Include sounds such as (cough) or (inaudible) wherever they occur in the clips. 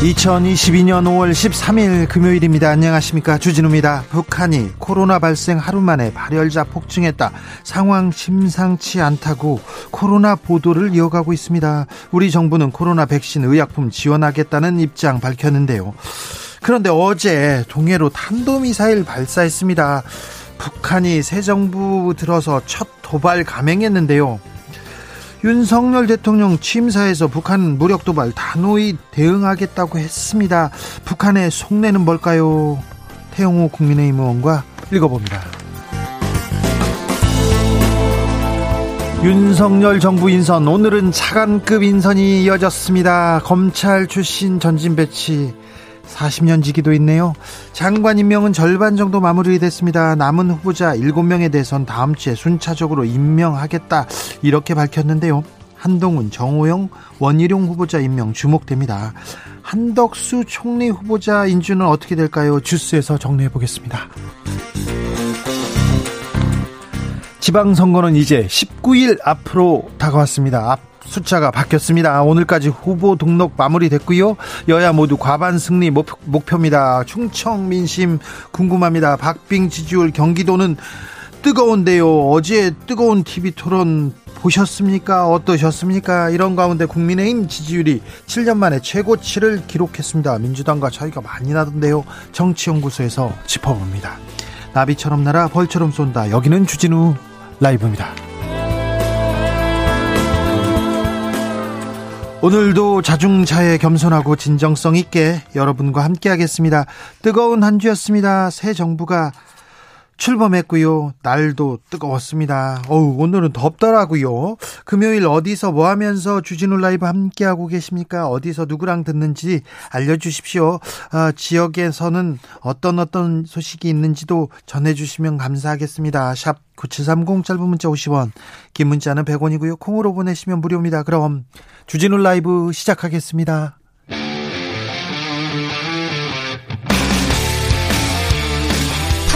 2022년 5월 13일 금요일입니다. 안녕하십니까. 주진우입니다. 북한이 코로나 발생 하루 만에 발열자 폭증했다. 상황 심상치 않다고 코로나 보도를 이어가고 있습니다. 우리 정부는 코로나 백신 의약품 지원하겠다는 입장 밝혔는데요. 그런데 어제 동해로 탄도미사일 발사했습니다. 북한이 새 정부 들어서 첫 도발 감행했는데요. 윤석열 대통령 취임사에서 북한 무력 도발 단호히 대응하겠다고 했습니다. 북한의 속내는 뭘까요? 태영호 국민의힘 의원과 읽어봅니다. 윤석열 정부 인선 오늘은 차관급 인선이 이어졌습니다. 검찰 출신 전진 배치 40년 지기도 있네요. 장관 임명은 절반 정도 마무리됐습니다. 남은 후보자 7명에 대해선 다음 주에 순차적으로 임명하겠다 이렇게 밝혔는데요. 한동훈, 정호영, 원희룡 후보자 임명 주목됩니다. 한덕수 총리 후보자 인준은 어떻게 될까요? 주스에서 정리해 보겠습니다. 지방선거는 이제 19일 앞으로 다가왔습니다. 앞 숫자가 바뀌었습니다. 오늘까지 후보 등록 마무리됐고요. 여야 모두 과반 승리 목표 입니다. 충청 민심 궁금합니다. 박빙 지지율 경기도는 뜨거운데요. 어제 뜨거운 TV 토론 보셨습니까? 어떠셨습니까? 이런 가운데 국민의힘 지지율이 7년 만에 최고치를 기록했습니다. 민주당과 차이가 많이 나던데요. 정치연구소에서 짚어봅니다. 나비처럼 날아 벌처럼 쏜다. 여기는 주진우 라이브입니다. 오늘도 자중차에 겸손하고 진정성 있게 여러분과 함께 하겠습니다. 뜨거운 한 주였습니다. 새 정부가 출범했고요. 날도 뜨거웠습니다. 어우, 오늘은 덥더라고요. 금요일 어디서 뭐 하면서 주진우 라이브 함께하고 계십니까? 어디서 누구랑 듣는지 알려주십시오. 아, 지역에서는 어떤 어떤 소식이 있는지도 전해주시면 감사하겠습니다. 샵 9730 짧은 문자 50원, 긴 문자는 100원이고요. 콩으로 보내시면 무료입니다. 그럼 주진우 라이브 시작하겠습니다.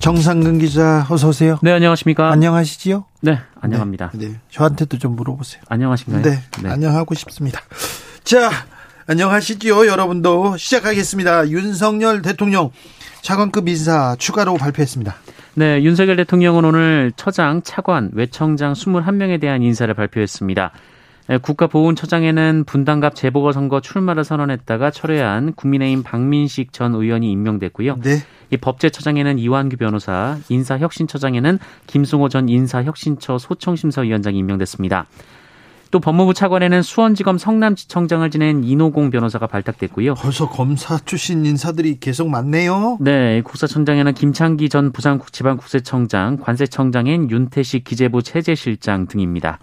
정상근 기자 어서 오세요. 네, 안녕하십니까? 안녕하시지요? 네, 안녕합니다. 네, 네. 저한테도 좀 물어보세요. 안녕하신가요? 네, 네, 안녕하고 싶습니다. 자, 안녕하시지요, 여러분도 시작하겠습니다. 윤석열 대통령 차관급 인사 추가로 발표했습니다. 네, 윤석열 대통령은 오늘 처장, 차관, 외청장 21명에 대한 인사를 발표했습니다. 국가보훈처장에는 분당갑 재보궐선거 출마를 선언했다가 철회한 국민의힘 박민식 전 의원이 임명됐고요. 네. 이 법제처장에는 이완규 변호사, 인사혁신처장에는 김승호 전 인사혁신처 소청심사위원장이 임명됐습니다. 또 법무부 차관에는 수원지검 성남지청장을 지낸 이노공 변호사가 발탁됐고요. 벌써 검사 출신 인사들이 계속 많네요. 네, 국사청장에는 김창기 전 부산지방국세청장, 관세청장인 윤태식 기재부 체제실장 등입니다.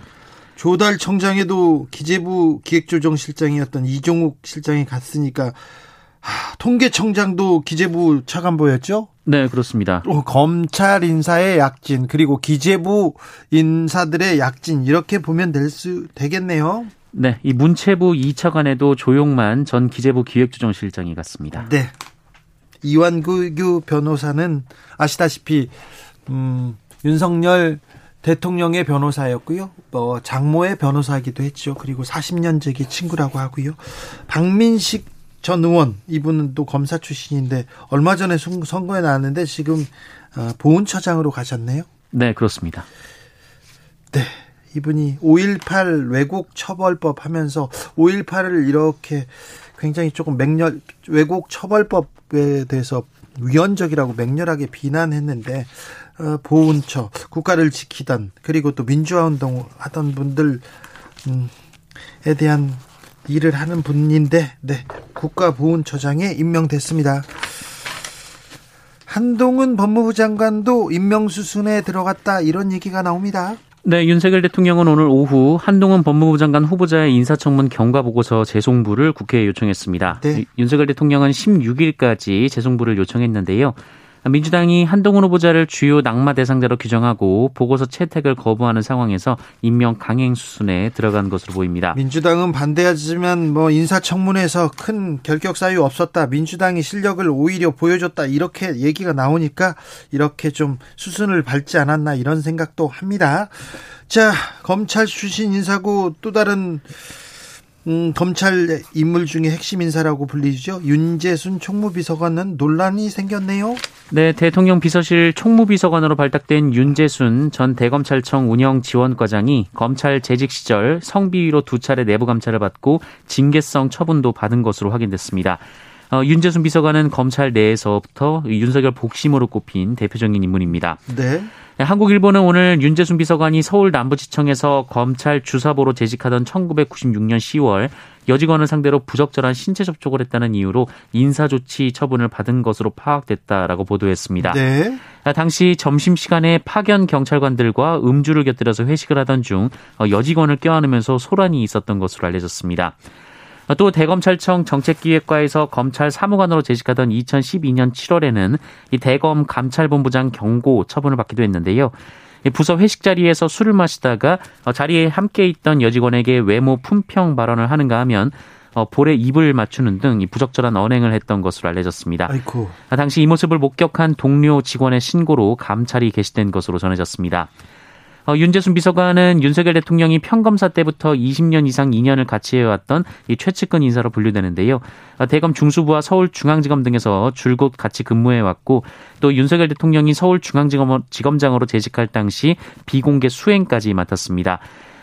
조달 청장에도 기재부 기획조정실장이었던 이종욱 실장이 갔으니까 하, 통계청장도 기재부 차관보였죠? 네, 그렇습니다. 또 검찰 인사의 약진 그리고 기재부 인사들의 약진 이렇게 보면 될 수 되겠네요. 네, 이 문체부 2차관에도 조용만 전 기재부 기획조정실장이 갔습니다. 네. 이완규 변호사는 아시다시피 음, 윤석열 대통령의 변호사였고요. 뭐 장모의 변호사이기도 했죠. 그리고 40년 지기 친구라고 하고요. 박민식 전 의원 이분은 또 검사 출신인데 얼마 전에 선거에 나왔는데 지금 어, 보훈처장으로 가셨네요. 네, 그렇습니다. 네. 이분이 5.18 왜곡 처벌법 하면서 5.18을 이렇게 굉장히 조금 맹렬 왜곡 처벌법에 대해서 위헌적이라고 맹렬하게 비난했는데 어, 보훈처 국가를 지키던 그리고 또 민주화 운동 하던 분들 음, 에 대한 일을 하는 분인데 네 국가보훈처장에 임명됐습니다. 한동훈 법무부 장관도 임명수순에 들어갔다 이런 얘기가 나옵니다. 네, 윤석열 대통령은 오늘 오후 한동훈 법무부 장관 후보자의 인사청문 경과보고서 재송부를 국회에 요청했습니다. 네. 윤석열 대통령은 16일까지 재송부를 요청했는데요. 민주당이 한동훈 후보자를 주요 낙마 대상자로 규정하고 보고서 채택을 거부하는 상황에서 임명 강행 수순에 들어간 것으로 보입니다. 민주당은 반대하지만 뭐 인사청문회에서 큰 결격 사유 없었다. 민주당이 실력을 오히려 보여줬다. 이렇게 얘기가 나오니까 이렇게 좀 수순을 밟지 않았나 이런 생각도 합니다. 자, 검찰 출신 인사고 또 다른 음, 검찰 인물 중에 핵심 인사라고 불리죠. 윤재순 총무비서관은 논란이 생겼네요. 네, 대통령 비서실 총무비서관으로 발탁된 윤재순 전 대검찰청 운영지원과장이 검찰 재직 시절 성비위로 두 차례 내부 감찰을 받고 징계성 처분도 받은 것으로 확인됐습니다. 어, 윤재순 비서관은 검찰 내에서부터 윤석열 복심으로 꼽힌 대표적인 인물입니다. 네. 네, 한국 일보는 오늘 윤재순 비서관이 서울 남부지청에서 검찰 주사보로 재직하던 1996년 10월 여직원을 상대로 부적절한 신체 접촉을 했다는 이유로 인사조치 처분을 받은 것으로 파악됐다라고 보도했습니다. 네. 아, 당시 점심시간에 파견 경찰관들과 음주를 곁들여서 회식을 하던 중 어, 여직원을 껴안으면서 소란이 있었던 것으로 알려졌습니다. 또 대검찰청 정책기획과에서 검찰 사무관으로 재직하던 2012년 7월에는 이 대검 감찰본부장 경고 처분을 받기도 했는데요. 부서 회식 자리에서 술을 마시다가 어, 자리에 함께 있던 여직원에게 외모 품평 발언을 하는가 하면 어, 볼에 입을 맞추는 등 부적절한 언행을 했던 것으로 알려졌습니다. 아이고. 당시 이 모습을 목격한 동료 직원의 신고로 감찰이 개시된 것으로 전해졌습니다. 어, 윤재순 비서관은 윤석열 대통령이 평검사 때부터 20년 이상 2년을 같이 해왔던 이 최측근 인사로 분류되는데요. 어, 대검 중수부와 서울중앙지검 등에서 줄곧 같이 근무해왔고 또 윤석열 대통령이 서울중앙지검장으로 재직할 당시 비공개 수행까지 맡았습니다.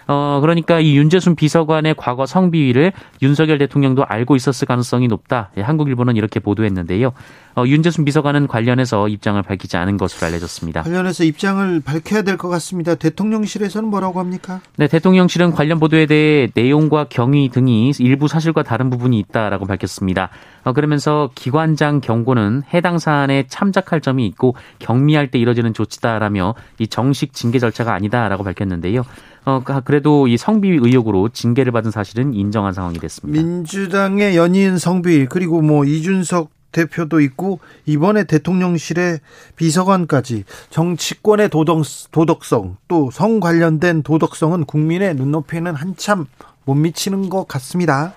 어, 그러니까 이 윤재순 비서관의 과거 성비위를 윤석열 대통령도 알고 있었을 가능성이 높다. 예, 한국일보는 이렇게 보도했는데요. 어, 윤재순 비서관은 관련해서 입장을 밝히지 않은 것으로 알려졌습니다. 관련해서 입장을 밝혀야 될 것 같습니다. 대통령실에서는 뭐라고 합니까? 네, 대통령실은 관련 보도에 대해 내용과 경위 등이 일부 사실과 다른 부분이 있다라고 밝혔습니다. 어, 그러면서 기관장 경고는 해당 사안에 참작할 점이 있고 경미할 때 이뤄지는 조치다라며 이 정식 징계 절차가 아니다라고 밝혔는데요. 어, 그래도 이 성비위 의혹으로 징계를 받은 사실은 인정한 상황이 됐습니다. 민주당의 연이은 성비 그리고 뭐 이준석 대표도 있고 이번에 대통령실의 비서관까지 정치권의 도덕, 도덕성 또 성 관련된 도덕성은 국민의 눈높이는 한참 못 미치는 것 같습니다.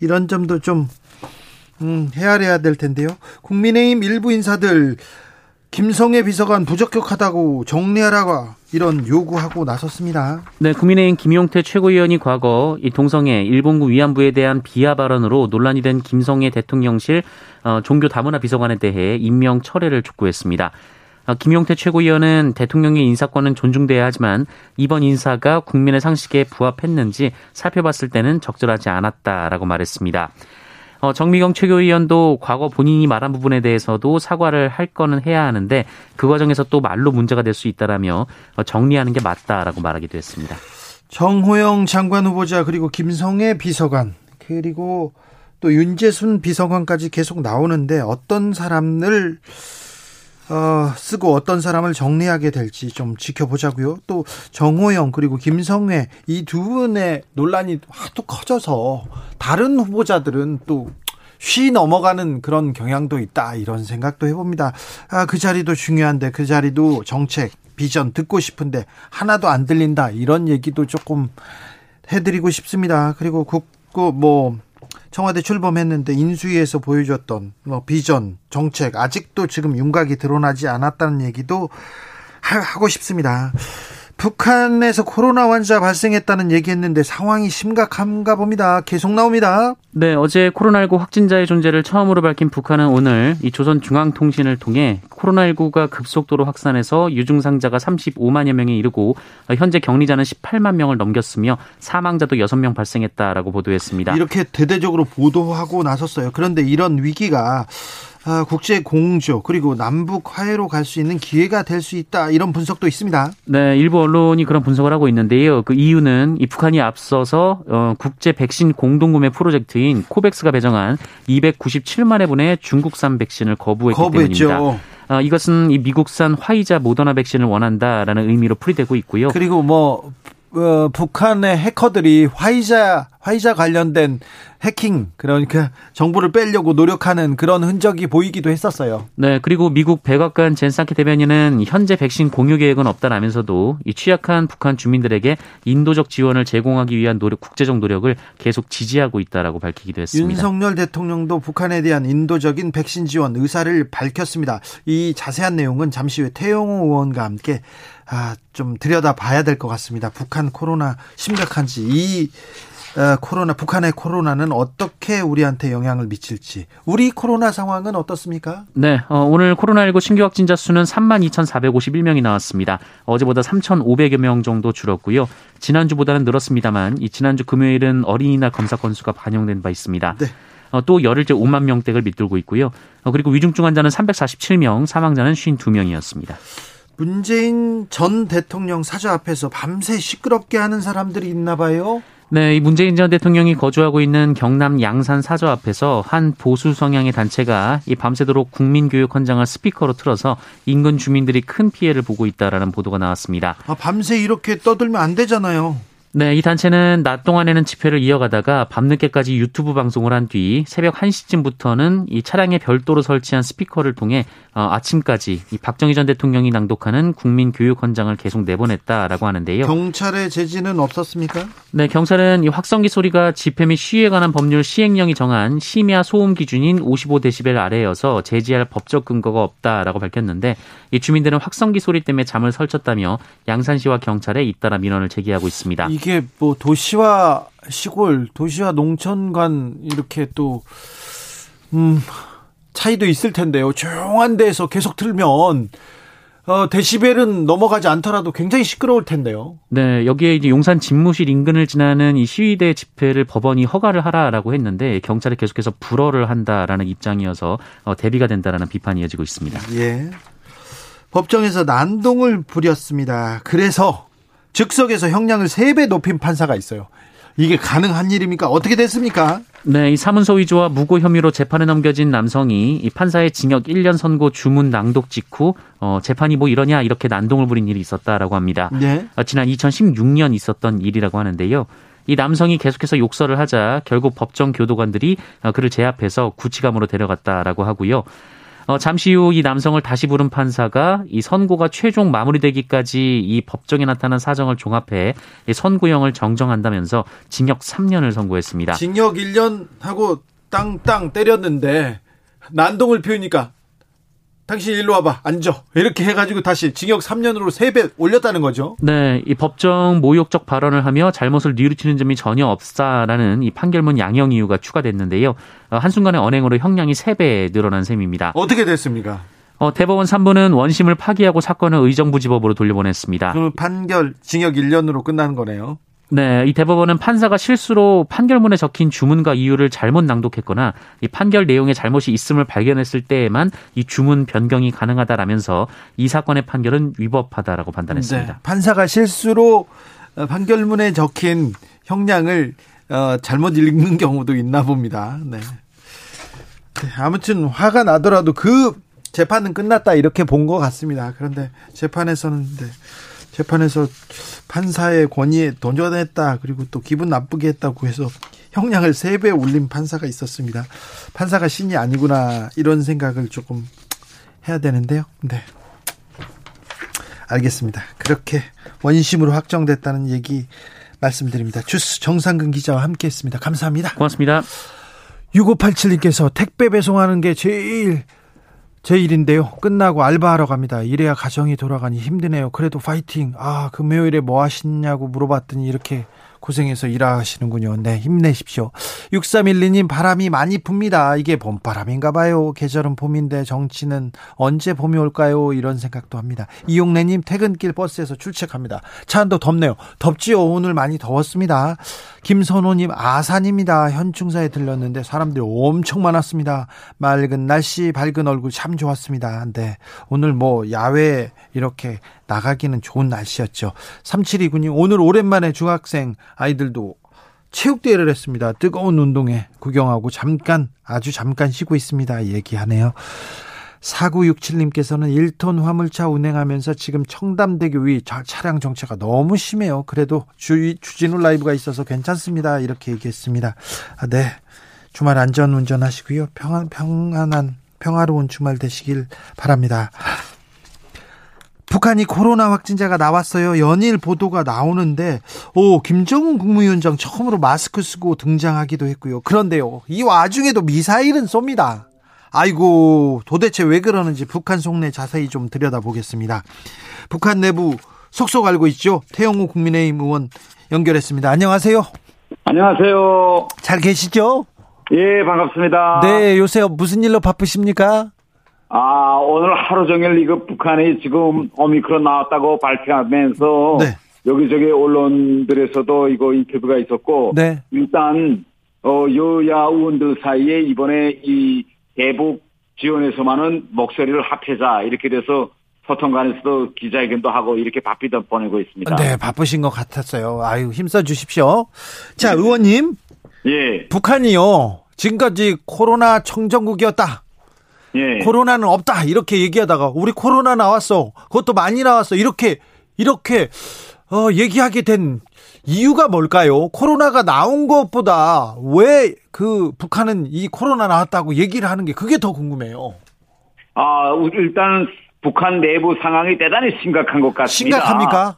이런 점도 좀 음, 헤아려야 될 텐데요. 국민의힘 일부 인사들 김성애 비서관 부적격하다고 정리하라고 이런 요구하고 나섰습니다. 네, 국민의힘 김용태 최고위원이 과거 이 동성애 일본군 위안부에 대한 비하 발언으로 논란이 된 김성애 대통령실 어, 종교 다문화 비서관에 대해 임명 철회를 촉구했습니다. 어, 김용태 최고위원은 대통령의 인사권은 존중돼야 하지만 이번 인사가 국민의 상식에 부합했는지 살펴봤을 때는 적절하지 않았다라고 말했습니다. 어, 정미경 최고위원도 과거 본인이 말한 부분에 대해서도 사과를 할 거는 해야 하는데 그 과정에서 또 말로 문제가 될 수 있다라며 어, 정리하는 게 맞다라고 말하기도 했습니다. 정호영 장관 후보자 그리고 김성애 비서관 그리고 또 윤재순 비서관까지 계속 나오는데 어떤 사람을 어, 쓰고 어떤 사람을 정리하게 될지 좀 지켜보자고요. 또 정호영 그리고 김성애 이두 분의 논란이 하도 커져서 다른 후보자들은 또 쉬 넘어가는 그런 경향도 있다 이런 생각도 해봅니다. 아, 그 자리도 중요한데 그 자리도 정책 비전 듣고 싶은데 하나도 안 들린다 이런 얘기도 조금 해드리고 싶습니다. 그리고 국고 뭐 청와대 출범했는데 인수위에서 보여줬던 뭐 비전, 정책 아직도 지금 윤곽이 드러나지 않았다는 얘기도 하고 싶습니다. 북한에서 코로나 환자 발생했다는 얘기했는데 상황이 심각한가 봅니다. 계속 나옵니다. 네, 어제 코로나19 확진자의 존재를 처음으로 밝힌 북한은 오늘 이 조선중앙통신을 통해 코로나19가 급속도로 확산해서 유증상자가 35만여 명에 이르고 현재 격리자는 18만 명을 넘겼으며 사망자도 6명 발생했다라고 보도했습니다. 이렇게 대대적으로 보도하고 나섰어요. 그런데 이런 위기가 아, 국제 공조 그리고 남북 화해로 갈 수 있는 기회가 될 수 있다 이런 분석도 있습니다. 네, 일부 언론이 그런 분석을 하고 있는데요. 그 이유는 이 북한이 앞서서 어, 국제 백신 공동구매 프로젝트인 코백스가 배정한 297만 회분의 중국산 백신을 거부했기 거부했죠. 때문입니다. 어, 이것은 이 미국산 화이자 모더나 백신을 원한다라는 의미로 풀이되고 있고요. 그리고 뭐 어, 북한의 해커들이 화이자 화이자 관련된 해킹 그러니까 정보를 빼려고 노력하는 그런 흔적이 보이기도 했었어요. 네, 그리고 미국 백악관 젠 사키 대변인은 현재 백신 공유 계획은 없다라면서도 이 취약한 북한 주민들에게 인도적 지원을 제공하기 위한 노력, 국제적 노력을 계속 지지하고 있다라고 밝히기도 했습니다. 윤석열 대통령도 북한에 대한 인도적인 백신 지원 의사를 밝혔습니다. 이 자세한 내용은 잠시 후에 태용호 의원과 함께 아, 좀 들여다 봐야 될 것 같습니다. 북한 코로나 심각한지 이 어, 코로나 북한의 코로나는 어떻게 우리한테 영향을 미칠지 우리 코로나 상황은 어떻습니까? 네, 어, 오늘 코로나19 신규 확진자 수는 3만 2,451명이 나왔습니다. 어제보다 3,500여 명 정도 줄었고요. 지난주보다는 늘었습니다만 이 지난주 금요일은 어린이날 검사 건수가 반영된 바 있습니다. 네. 어, 또 열흘째 5만 명대를 밑돌고 있고요. 어, 그리고 위중증 환자는 347명, 사망자는 52명이었습니다. 문재인 전 대통령 사저 앞에서 밤새 시끄럽게 하는 사람들이 있나 봐요. 네, 이 문재인 전 대통령이 거주하고 있는 경남 양산 사저 앞에서 한 보수 성향의 단체가 이 밤새도록 국민교육 헌장을 스피커로 틀어서 인근 주민들이 큰 피해를 보고 있다라는 보도가 나왔습니다. 아, 밤새 이렇게 떠들면 안 되잖아요. 네, 이 단체는 낮 동안에는 집회를 이어가다가 밤늦게까지 유튜브 방송을 한 뒤 새벽 1시쯤부터는 이 차량에 별도로 설치한 스피커를 통해 어, 아침까지 이 박정희 전 대통령이 낭독하는 국민 교육 헌장을 계속 내보냈다라고 하는데요. 경찰의 제지는 없었습니까? 네, 경찰은 이 확성기 소리가 집회 및 시위에 관한 법률 시행령이 정한 심야 소음 기준인 55데시벨 아래여서 제지할 법적 근거가 없다라고 밝혔는데 이 주민들은 확성기 소리 때문에 잠을 설쳤다며 양산시와 경찰에 잇따라 민원을 제기하고 있습니다. 이게 뭐 도시와 시골, 도시와 농촌 간 이렇게 또, 음, 차이도 있을 텐데요. 조용한 데에서 계속 틀면, 어, 데시벨은 넘어가지 않더라도 굉장히 시끄러울 텐데요. 네, 여기에 이제 용산 집무실 인근을 지나는 이 시위대 집회를 법원이 허가를 하라라고 했는데 경찰이 계속해서 불허를 한다라는 입장이어서 어, 대비가 된다라는 비판이 이어지고 있습니다. 예. 법정에서 난동을 부렸습니다. 그래서 즉석에서 형량을 3배 높인 판사가 있어요. 이게 가능한 일입니까? 어떻게 됐습니까? 네, 이 사문서 위조와 무고 혐의로 재판에 넘겨진 남성이 이 판사의 징역 1년 선고 주문 낭독 직후 어, 재판이 뭐 이러냐 이렇게 난동을 부린 일이 있었다라고 합니다. 네. 어, 지난 2016년 있었던 일이라고 하는데요. 이 남성이 계속해서 욕설을 하자 결국 법정 교도관들이 어, 그를 제압해서 구치감으로 데려갔다라고 하고요. 어, 잠시 후 이 남성을 다시 부른 판사가 이 선고가 최종 마무리되기까지 이 법정에 나타난 사정을 종합해 이 선고형을 정정한다면서 징역 3년을 선고했습니다. 징역 1년 하고 땅땅 때렸는데 난동을 피우니까 당신 일로 와봐 앉아 이렇게 해가지고 다시 징역 3년으로 3배 올렸다는 거죠. 네, 이 법정 모욕적 발언을 하며 잘못을 뉘우치는 점이 전혀 없다라는 이 판결문 양형 이유가 추가됐는데요. 어, 한순간에 언행으로 형량이 3배 늘어난 셈입니다. 어떻게 됐습니까? 어, 대법원 3부는 원심을 파기하고 사건을 의정부지법으로 돌려보냈습니다. 그럼 판결 징역 1년으로 끝나는 거네요. 네, 이 대법원은 판사가 실수로 판결문에 적힌 주문과 이유를 잘못 낭독했거나 이 판결 내용에 잘못이 있음을 발견했을 때에만 이 주문 변경이 가능하다라면서 이 사건의 판결은 위법하다라고 판단했습니다. 네, 판사가 실수로 어, 판결문에 적힌 형량을 어, 잘못 읽는 (laughs) 경우도 있나 봅니다. 네. 네 아무튼 화가 나더라도 그 재판은 끝났다 이렇게 본 것 같습니다. 그런데 재판에서는 네. 재판에서 판사의 권위에 도전했다 그리고 또 기분 나쁘게 했다고 해서 형량을 3배 올린 판사가 있었습니다. 판사가 신이 아니구나 이런 생각을 조금 해야 되는데요. 네. 알겠습니다. 그렇게 원심으로 확정됐다는 얘기 말씀드립니다. 주스 정상근 기자와 함께 했습니다. 감사합니다. 고맙습니다. 6587님께서 택배 배송하는 게 제일 제 일인데요. 끝나고 알바하러 갑니다. 이래야 가정이 돌아가니 힘드네요. 그래도 파이팅. 아, 금요일에 뭐 하시냐고 물어봤더니 이렇게 고생해서 일하시는군요. 네, 힘내십시오. 6312님, 바람이 많이 붑니다. 이게 봄바람인가 봐요. 계절은 봄인데 정치는 언제 봄이 올까요? 이런 생각도 합니다. 이용래님, 퇴근길 버스에서 출첵합니다. 차 안도 덥네요. 덥지요. 오늘 많이 더웠습니다. 김선호님, 아산입니다. 현충사에 들렸는데 사람들이 엄청 많았습니다. 맑은 날씨, 밝은 얼굴 참 좋았습니다. 네. 오늘 뭐 야외 이렇게 나가기는 좋은 날씨였죠. 3729님, 오늘 오랜만에 중학생 아이들도 체육대회를 했습니다. 뜨거운 운동회 구경하고 잠깐, 아주 잠깐 쉬고 있습니다. 얘기하네요. 4967님께서는 1톤 화물차 운행하면서 지금 청담대교 위 차량 정체가 너무 심해요. 그래도 주, 주진우 라이브가 있어서 괜찮습니다. 이렇게 얘기했습니다. 아, 네. 주말 안전 운전하시고요. 평안, 평안한, 평화로운 주말 되시길 바랍니다. 북한이 코로나 확진자가 나왔어요. 연일 보도가 나오는데, 오, 김정은 국무위원장 처음으로 마스크 쓰고 등장하기도 했고요. 그런데요, 이 와중에도 미사일은 쏩니다. 아이고, 도대체 왜 그러는지 북한 속내 자세히 좀 들여다보겠습니다. 북한 내부 속속 알고 있죠? 태영호 국민의힘 의원 연결했습니다. 안녕하세요. 안녕하세요. 잘 계시죠? 예, 반갑습니다. 네, 요새 무슨 일로 바쁘십니까? 아, 오늘 하루 종일 이거 북한이 지금 오미크론 나왔다고 발표하면서 네. 여기저기 언론들에서도 이거 인터뷰가 있었고 네. 일단 어 여야 의원들 사이에 이번에 이 대북 지원에서만은 목소리를 합해자 이렇게 돼서 소통관에서도 기자회견도 하고 이렇게 바삐다 보내고 있습니다. 네, 바쁘신 것 같았어요. 아유, 힘써 주십시오. 자, 의원님. 예. 북한이요. 지금까지 코로나 청정국이었다. 예. 코로나는 없다 이렇게 얘기하다가 우리 코로나 나왔어 그것도 많이 나왔어 이렇게 이렇게 어, 얘기하게 된 이유가 뭘까요? 코로나가 나온 것보다 왜 그 북한은 이 코로나 나왔다고 얘기를 하는 게 그게 더 궁금해요. 아 일단 북한 내부 상황이 대단히 심각한 것 같습니다. 심각합니까?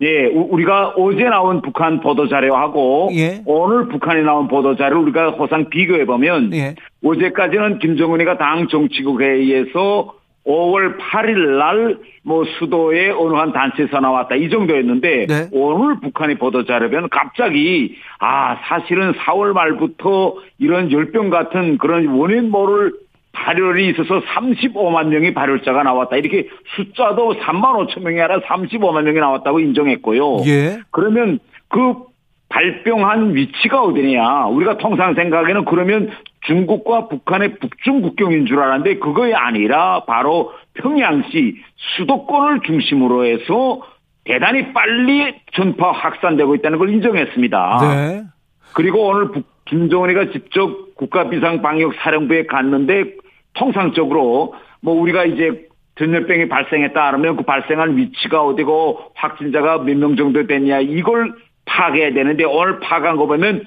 예, 우리가 어제 나온 북한 보도 자료하고 예. 오늘 북한이 나온 보도 자료를 우리가 호상 비교해 보면 예. 어제까지는 김정은이가 당 정치국 회의에서 5월 8일 날 뭐 수도의 어느 한 단체에서 나왔다 이 정도였는데 네. 오늘 북한이 보도 자료면 갑자기 아 사실은 4월 말부터 이런 열병 같은 그런 원인 모를 발열이 있어서 35만 명이 발열자가 나왔다. 이렇게 숫자도 3만 5천 명이 아니라 35만 명이 나왔다고 인정했고요. 예. 그러면 그 발병한 위치가 어디냐. 우리가 통상 생각에는 그러면 중국과 북한의 북중 국경인 줄 알았는데 그거이 아니라 바로 평양시 수도권을 중심으로 해서 대단히 빨리 전파 확산되고 있다는 걸 인정했습니다. 네. 그리고 오늘 북, 김정은이가 직접 국가비상방역사령부에 갔는데 통상적으로 뭐 우리가 이제 전염병이 발생했다 그러면 그 발생한 위치가 어디고 확진자가 몇 명 정도 됐냐 이걸 파악해야 되는데 오늘 파악한 거 보면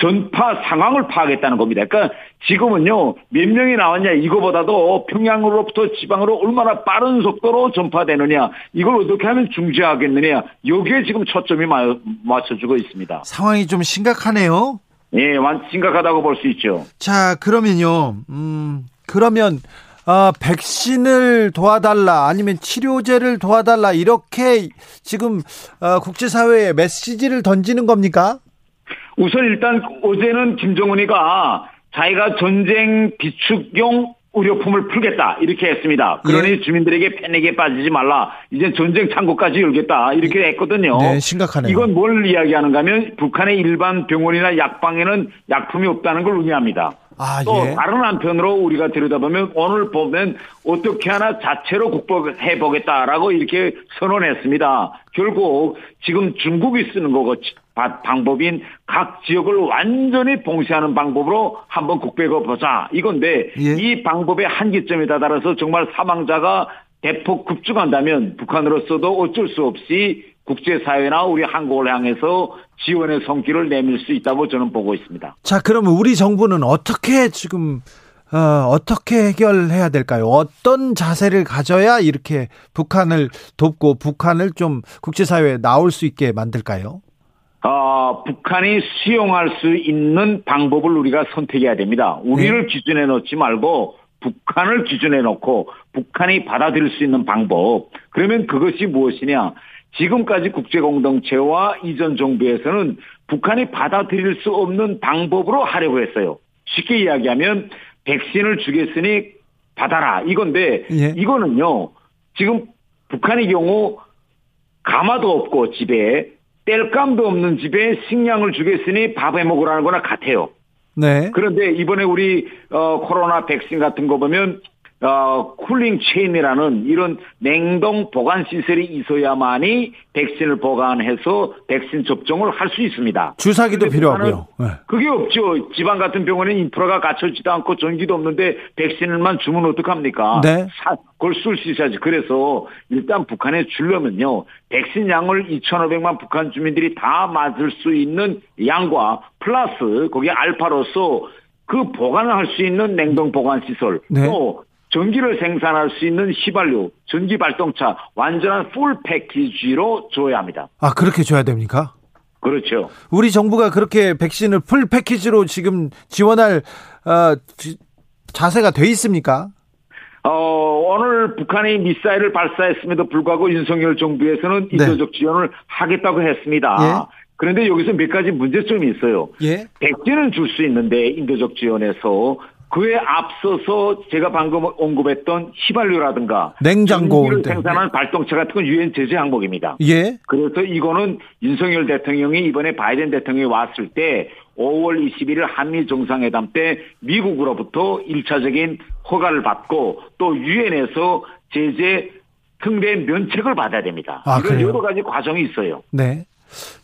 전파 상황을 파악했다는 겁니다. 그러니까 지금은요 몇 명이 나왔냐 이거보다도 평양으로부터 지방으로 얼마나 빠른 속도로 전파되느냐 이걸 어떻게 하면 중지하겠느냐 여기에 지금 초점이 맞춰주고 있습니다. 상황이 좀 심각하네요. 예, 완 심각하다고 볼 수 있죠. 자, 그러면요, 음, 그러면 어, 백신을 도와달라 아니면 치료제를 도와달라 이렇게 지금 어, 국제사회에 메시지를 던지는 겁니까? 우선 일단 어제는 김정은이가 자기가 전쟁 비축용 의료품을 풀겠다 이렇게 했습니다. 그러니 예. 주민들에게 패닉에 빠지지 말라. 이제 전쟁 창고까지 열겠다 이렇게 했거든요. 네, 심각하네요. 이건 뭘 이야기하는가 하면 북한의 일반 병원이나 약방에는 약품이 없다는 걸 의미합니다. 아, 또 예. 다른 한편으로 우리가 들여다보면 오늘 보면 어떻게 하나 자체로 극복해 보겠다라고 이렇게 선언했습니다. 결국 지금 중국이 쓰는 거고 방법인 각 지역을 완전히 봉쇄하는 방법으로 한번 국백해 보자 이건데 예. 이 방법의 한계점에 다다라서 정말 사망자가 대폭 급증한다면 북한으로서도 어쩔 수 없이 국제사회나 우리 한국을 향해서 지원의 성기를 내밀 수 있다고 저는 보고 있습니다. 자, 그러면 우리 정부는 어떻게 지금 어, 어떻게 해결해야 될까요? 어떤 자세를 가져야 이렇게 북한을 돕고 북한을 좀 국제사회에 나올 수 있게 만들까요? 어, 북한이 수용할 수 있는 방법을 우리가 선택해야 됩니다. 우리를 네. 기준에 넣지 말고 북한을 기준에 놓고 북한이 받아들일 수 있는 방법. 그러면 그것이 무엇이냐? 지금까지 국제공동체와 이전 정부에서는 북한이 받아들일 수 없는 방법으로 하려고 했어요. 쉽게 이야기하면 백신을 주겠으니 받아라 이건데 예. 이거는요 지금 북한의 경우 가마도 없고 집에 뗄감도 없는 집에 식량을 주겠으니 밥해 먹으라는 거나 같아요. 네. 그런데 이번에 우리 어 코로나 백신 같은 거 보면 어, cooling chain이라는 이런 냉동 보관 시설이 있어야만이 백신을 보관해서 백신 접종을 할 수 있습니다. 주사기도 필요하고요. 네. 그게 없죠. 지방 같은 병원은 인프라가 갖춰지도 않고 전기도 없는데 백신을만 주면 어떡합니까? 네. 사, 그걸 쓸 수 있어야지. 그래서 일단 북한에 주려면요. 백신 양을 2,500만 북한 주민들이 다 맞을 수 있는 양과 플러스 거기에 알파로서 그 보관을 할 수 있는 냉동 보관 시설 네. 또 전기를 생산할 수 있는 휘발유, 전기 발동차 완전한 full package로 줘야 합니다. 아 그렇게 줘야 됩니까? 그렇죠. 우리 정부가 그렇게 백신을 full package로 지금 지원할 어, 자세가 돼 있습니까? 어, 오늘 북한이 미사일을 발사했음에도 불구하고 윤석열 정부에서는 네. 인도적 네. 지원을 하겠다고 했습니다. 예? 그런데 여기서 몇 가지 문제점이 있어요. 예? 백신은 줄 수 있는데 인도적 지원에서 그에 앞서서 제가 방금 언급했던 휘발유라든가 냉장고를 생산하는 발동차 같은 건 유엔 제재 항목입니다. 예. 그래서 이거는 윤석열 대통령이 이번에 바이든 대통령이 왔을 때 5월 21일 한미 정상회담 때 미국으로부터 1차적인 허가를 받고 또 유엔에서 제재 특례 면책을 받아야 됩니다. 아, 이런 그래요? 여러 가지 과정이 있어요. 네.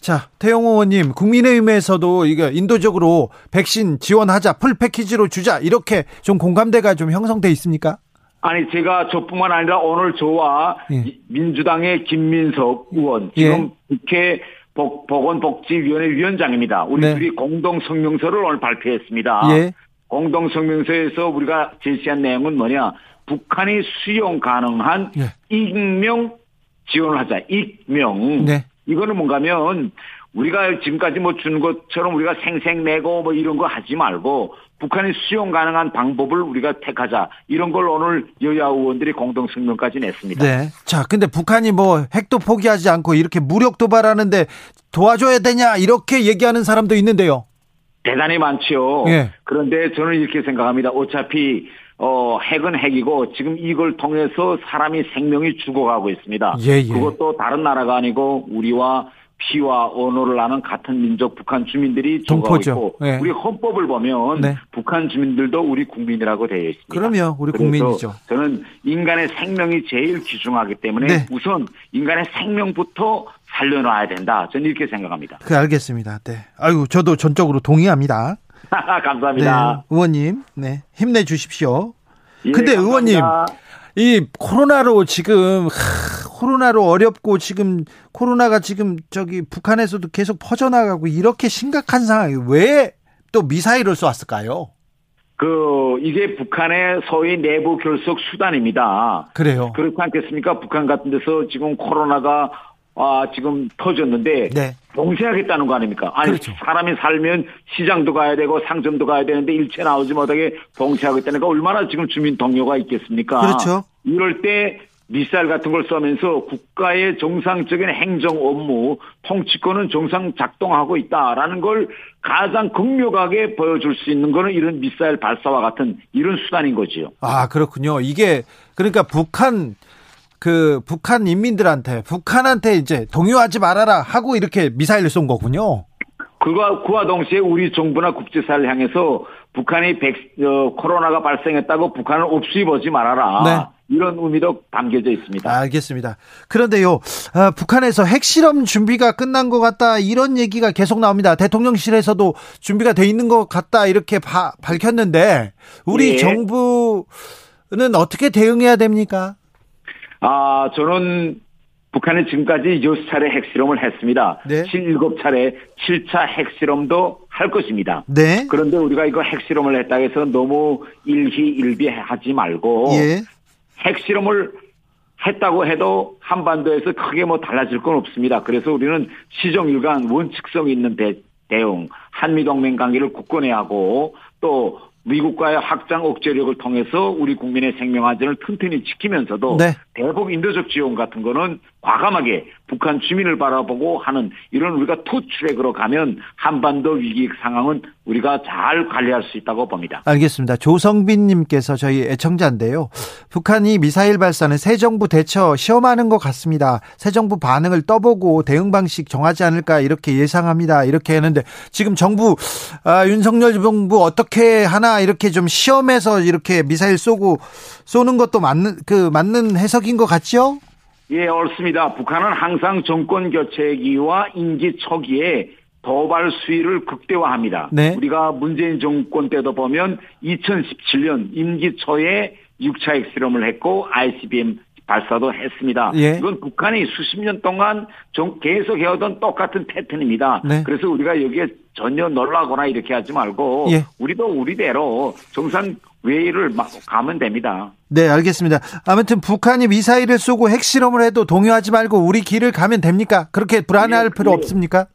자, 태영호 의원님, 국민의힘에서도 이거 인도적으로 백신 지원하자, 풀 패키지로 주자, 이렇게 좀 공감대가 좀 형성돼 있습니까? 아니, 제가 저뿐만 아니라 오늘 저와 예. 민주당의 김민석 의원, 지금 예. 국회 복, 보건복지위원회 위원장입니다. 우리 네. 둘이 공동 성명서를 오늘 발표했습니다. 예. 공동 성명서에서 우리가 제시한 내용은 뭐냐, 북한이 수용 가능한 예. 익명 지원을 하자, 익명. 네. 이거는 뭔가면 우리가 지금까지 뭐 준 것처럼 우리가 생생 내고 뭐 이런 거 하지 말고 북한이 수용 가능한 방법을 우리가 택하자 이런 걸 오늘 여야 의원들이 공동 성명까지 냈습니다. 네. 자, 근데 북한이 뭐 핵도 포기하지 않고 이렇게 무력 도발하는데 도와줘야 되냐 이렇게 얘기하는 사람도 있는데요. 대단히 많죠. 예. 그런데 저는 이렇게 생각합니다. 어차피 어, 핵은 핵이고 지금 이걸 통해서 사람이 생명이 죽어가고 있습니다. 예, 예. 그것도 다른 나라가 아니고 우리와 피와 언어를 아는 같은 민족 북한 주민들이 있고 예. 우리 헌법을 보면 네. 북한 주민들도 우리 국민이라고 되어 있습니다. 그럼요. 우리 국민이죠. 저는 인간의 생명이 제일 귀중하기 때문에 네. 우선 인간의 생명부터 살려놔야 된다. 저는 이렇게 생각합니다. 그 알겠습니다. 네. 아유, 저도 전적으로 동의합니다. (laughs) 감사합니다. 네, 의원님, 네, 힘내 주십시오. 예, 근데 의원님, 이 코로나로 지금 하, 코로나로 어렵고 지금 코로나가 지금 저기 북한에서도 계속 퍼져나가고 이렇게 심각한 상황이 왜 또 미사일을 쏘았을까요? 그 이게 북한의 소위 내부 결속 수단입니다. 그래요. 그렇지 않겠습니까? 북한 같은 데서 지금 코로나가 아, 지금 터졌는데 네. 봉쇄하겠다는 거 아닙니까? 아니 그렇죠. 사람이 살면 시장도 가야 되고 상점도 가야 되는데 일체 나오지 못하게 봉쇄하겠다는 거 얼마나 지금 주민 동료가 있겠습니까? 그렇죠. 이럴 때 미사일 같은 걸 쏘면서 국가의 정상적인 행정 업무 통치권은 정상 작동하고 있다라는 걸 가장 극명하게 보여줄 수 있는 거는 이런 미사일 발사와 같은 이런 수단인 거지요. 아 그렇군요. 이게 그러니까 북한 그 북한 인민들한테 북한한테 이제 동요하지 말아라 하고 이렇게 미사일을 쏜 거군요. 그와 그와 동시에 우리 정부나 국제사를 향해서 북한이 백, 어, 코로나가 발생했다고 북한을 보지 말아라. 네. 이런 의미도 담겨져 있습니다. 알겠습니다. 그런데요, 어, 북한에서 핵실험 준비가 끝난 것 같다 이런 얘기가 계속 나옵니다. 대통령실에서도 준비가 돼 있는 것 같다 이렇게 바, 밝혔는데 우리 네. 정부는 어떻게 대응해야 됩니까? 아, 저는 북한이 지금까지 6차례 핵실험을 했습니다. 네. 7차례 7차 핵실험도 할 것입니다. 네. 그런데 우리가 이거 핵실험을 했다 해서 너무 일희일비 하지 말고 예. 핵실험을 했다고 해도 한반도에서 크게 뭐 달라질 건 없습니다. 그래서 우리는 시정일관 원칙성 있는 대, 대응, 한미동맹 관계를 굳건히 하고 또 미국과의 확장 억제력을 통해서 우리 국민의 생명 안전을 튼튼히 지키면서도 네. 대북 인도적 지원 같은 거는 과감하게 북한 주민을 바라보고 하는 이런 우리가 투트랙으로 가면 한반도 위기 상황은 우리가 잘 관리할 수 있다고 봅니다. 알겠습니다. 조성빈 님께서 저희 애청자인데요. 북한이 미사일 발사는 새 정부 대처 시험하는 것 같습니다. 새 정부 반응을 떠보고 대응 방식 정하지 않을까 이렇게 예상합니다. 이렇게 했는데 지금 정부 아, 윤석열 정부 어떻게 하나 이렇게 좀 시험해서 이렇게 미사일 쏘고 쏘는 것도 맞는 그 맞는 해석인 것 같죠? 예, 옳습니다. 북한은 항상 정권 교체기와 임기 초기에 도발 수위를 극대화합니다. 네. 우리가 문재인 정권 때도 보면 2017년 임기 초에 6차 핵실험을 했고 ICBM 발사도 했습니다. 예. 이건 북한이 수십 년 동안 계속 해오던 똑같은 패턴입니다. 네. 그래서 우리가 여기에 전혀 놀라거나 이렇게 하지 말고 예. 우리도 우리대로 정상 외의를 가면 됩니다. 네, 알겠습니다. 아무튼 북한이 미사일을 쏘고 핵실험을 해도 동요하지 말고 우리 길을 가면 됩니까? 그렇게 불안해할 예, 필요 예. 없습니까?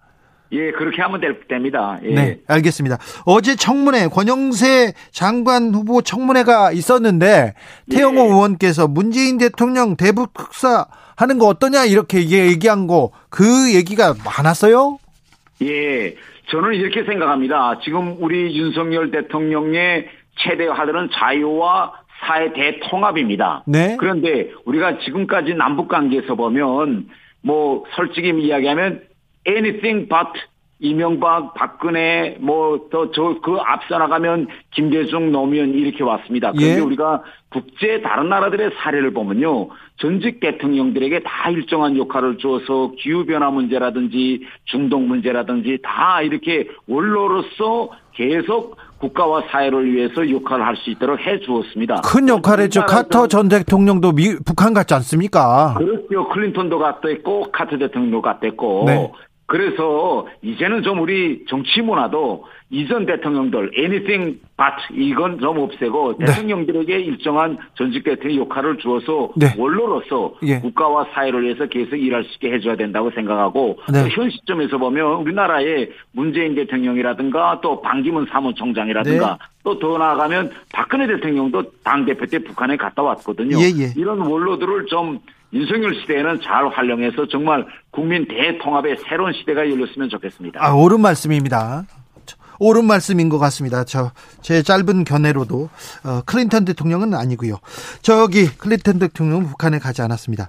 예, 그렇게 하면 됩니다. 예. 네, 알겠습니다. 어제 청문회 권영세 장관 후보 청문회가 있었는데 태영호 예. 의원께서 문재인 대통령 대북 특사 하는 거 어떠냐 이렇게 얘기한 거 그 얘기가 많았어요? 예, 저는 이렇게 생각합니다. 지금 우리 윤석열 대통령의 최대 화두는 자유와 사회 대통합입니다. 네. 그런데 우리가 지금까지 남북 관계에서 보면 뭐 솔직히 이야기하면 anything but 이명박, 박근혜, 뭐, 또, 저, 그 앞서 나가면 김대중, 노무현 이렇게 왔습니다. 그런데 예. 우리가 국제 다른 나라들의 사례를 보면요. 전직 대통령들에게 다 일정한 역할을 주어서 기후변화 문제라든지 중동 문제라든지 다 이렇게 원로로서 계속 국가와 사회를 위해서 역할을 할 수 있도록 해 주었습니다. 큰 역할했죠. 카터 전 대통령도 미, 북한 같지 않습니까? 그렇죠. 클린턴도 갔다했고 카터 대통령도 갔다했고 네. 그래서 이제는 좀 우리 정치 문화도 이전 대통령들 anything but 이건 좀 없애고 네. 대통령들에게 일정한 전직 대통령 역할을 주어서 네. 원로로서 예. 국가와 사회를 위해서 계속 일할 수 있게 해줘야 된다고 생각하고 네. 현 시점에서 보면 우리나라의 문재인 대통령이라든가 또 반기문 사무총장이라든가 네. 또더 나아가면 박근혜 대통령도 당 대표 때 북한에 갔다 왔거든요. 예, 예. 이런 원로들을 좀 윤석열 시대에는 잘 활용해서 정말 국민 대통합의 새로운 시대가 열렸으면 좋겠습니다. 아, 옳은 말씀입니다. 옳은 말씀인 것 같습니다. 저 제 짧은 견해로도 어, 클린턴 대통령은 아니고요. 저기 클린턴 대통령은 북한에 가지 않았습니다.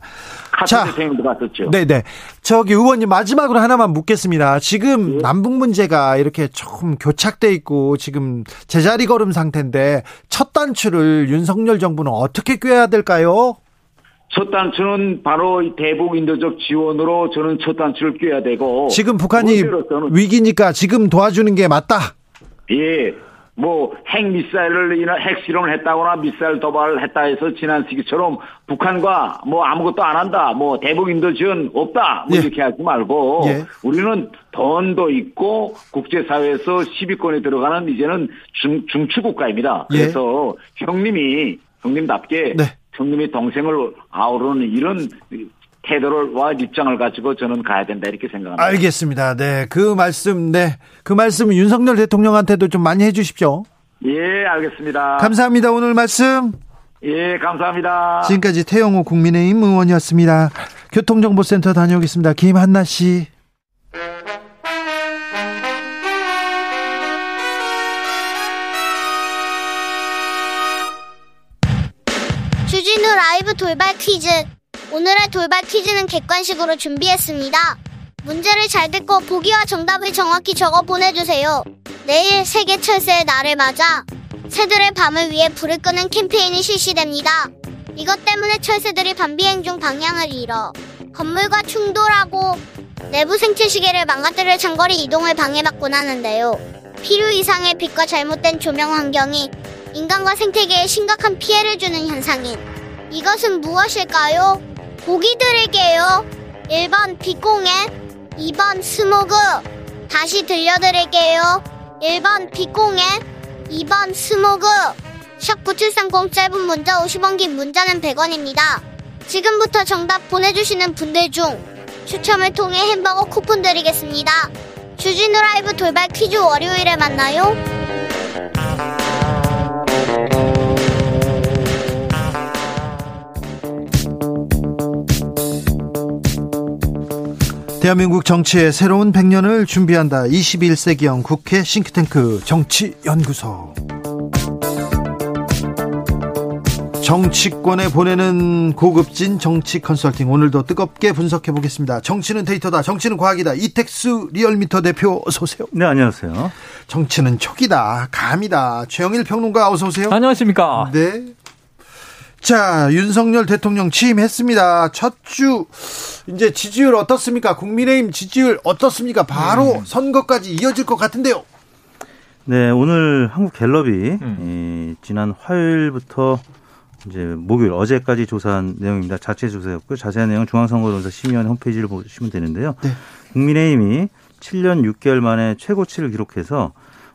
자, 대통령도 갔었죠. 네네. 저기 의원님 마지막으로 하나만 묻겠습니다. 지금 네. 남북 문제가 이렇게 조금 교착돼 있고 지금 제자리 걸음 상태인데 첫 단추를 윤석열 정부는 어떻게 꿰야 될까요? 첫 단추는 바로 대북 인도적 지원으로 저는 첫 단추를 꿰야 되고 지금 북한이 위기니까 지금 도와주는 게 맞다. 예. 뭐 핵미사일을 핵실험을 했다거나 미사일 도발을 했다 해서 지난 시기처럼 북한과 뭐 아무것도 안 한다. 뭐 대북 인도 지원 없다. 뭐 예. 이렇게 하지 말고 예. 우리는 돈도 있고 국제사회에서 10위권에 들어가는 이제는 중, 중추국가입니다. 예. 그래서 예. 형님이 형님답게 네. 형님이 동생을 아우르는 이런 태도와 입장을 가지고 저는 가야 된다 이렇게 생각합니다. 알겠습니다. 네, 그 말씀, 네, 그 말씀 윤석열 대통령한테도 좀 많이 해주십시오. 예, 알겠습니다. 감사합니다. 오늘 말씀. 예, 감사합니다. 지금까지 태영호 국민의힘 의원이었습니다. 교통정보센터 다녀오겠습니다. 김한나 씨. 라이브 돌발 퀴즈. 오늘의 돌발 퀴즈는 객관식으로 준비했습니다. 문제를 잘 듣고 보기와 정답을 정확히 적어 보내주세요. 내일 세계 철새의 날을 맞아 새들의 밤을 위해 불을 끄는 캠페인이 실시됩니다. 이것 때문에 철새들이 밤 비행 중 방향을 잃어 건물과 충돌하고 내부 생체 시계를 망가뜨릴 장거리 이동을 방해받곤 하는데요. 필요 이상의 빛과 잘못된 조명 환경이 인간과 생태계에 심각한 피해를 주는 현상인 이것은 무엇일까요? 보기 드릴게요. 1번 빛공해, 2번 스모그. 다시 들려드릴게요. 1번 빛공해, 2번 스모그. 샵 9730 짧은 문자 50원 긴 문자는 100원입니다. 지금부터 정답 보내주시는 분들 중 추첨을 통해 햄버거 쿠폰 드리겠습니다. 주진우 라이브 돌발 퀴즈 월요일에 만나요. 대한민국 정치의 새로운 100년을 준비한다. 21세기형 국회 싱크탱크 정치연구소. 정치권에 보내는 고급진 정치 컨설팅 오늘도 뜨겁게 분석해 보겠습니다. 정치는 데이터다. 정치는 과학이다. 이택수 리얼미터 대표 어서 오세요. 네, 안녕하세요. 정치는 촉이다. 감이다. 최영일 평론가 어서 오세요. 안녕하십니까? 네. 자, 윤석열 대통령 취임했습니다. 첫 주 이제 지지율 어떻습니까? 국민의힘 지지율 어떻습니까? 바로 음. 선거까지 이어질 것 같은데요. 네, 오늘 한국 갤럽이 음. 이, 지난 화요일부터 이제 목요일 어제까지 조사한 내용입니다. 자체 조사였고요. 자세한 내용은 중앙선거론사 심의원 홈페이지를 보시면 되는데요. 네. 국민의힘이 7년 6개월 만에 최고치를 기록해서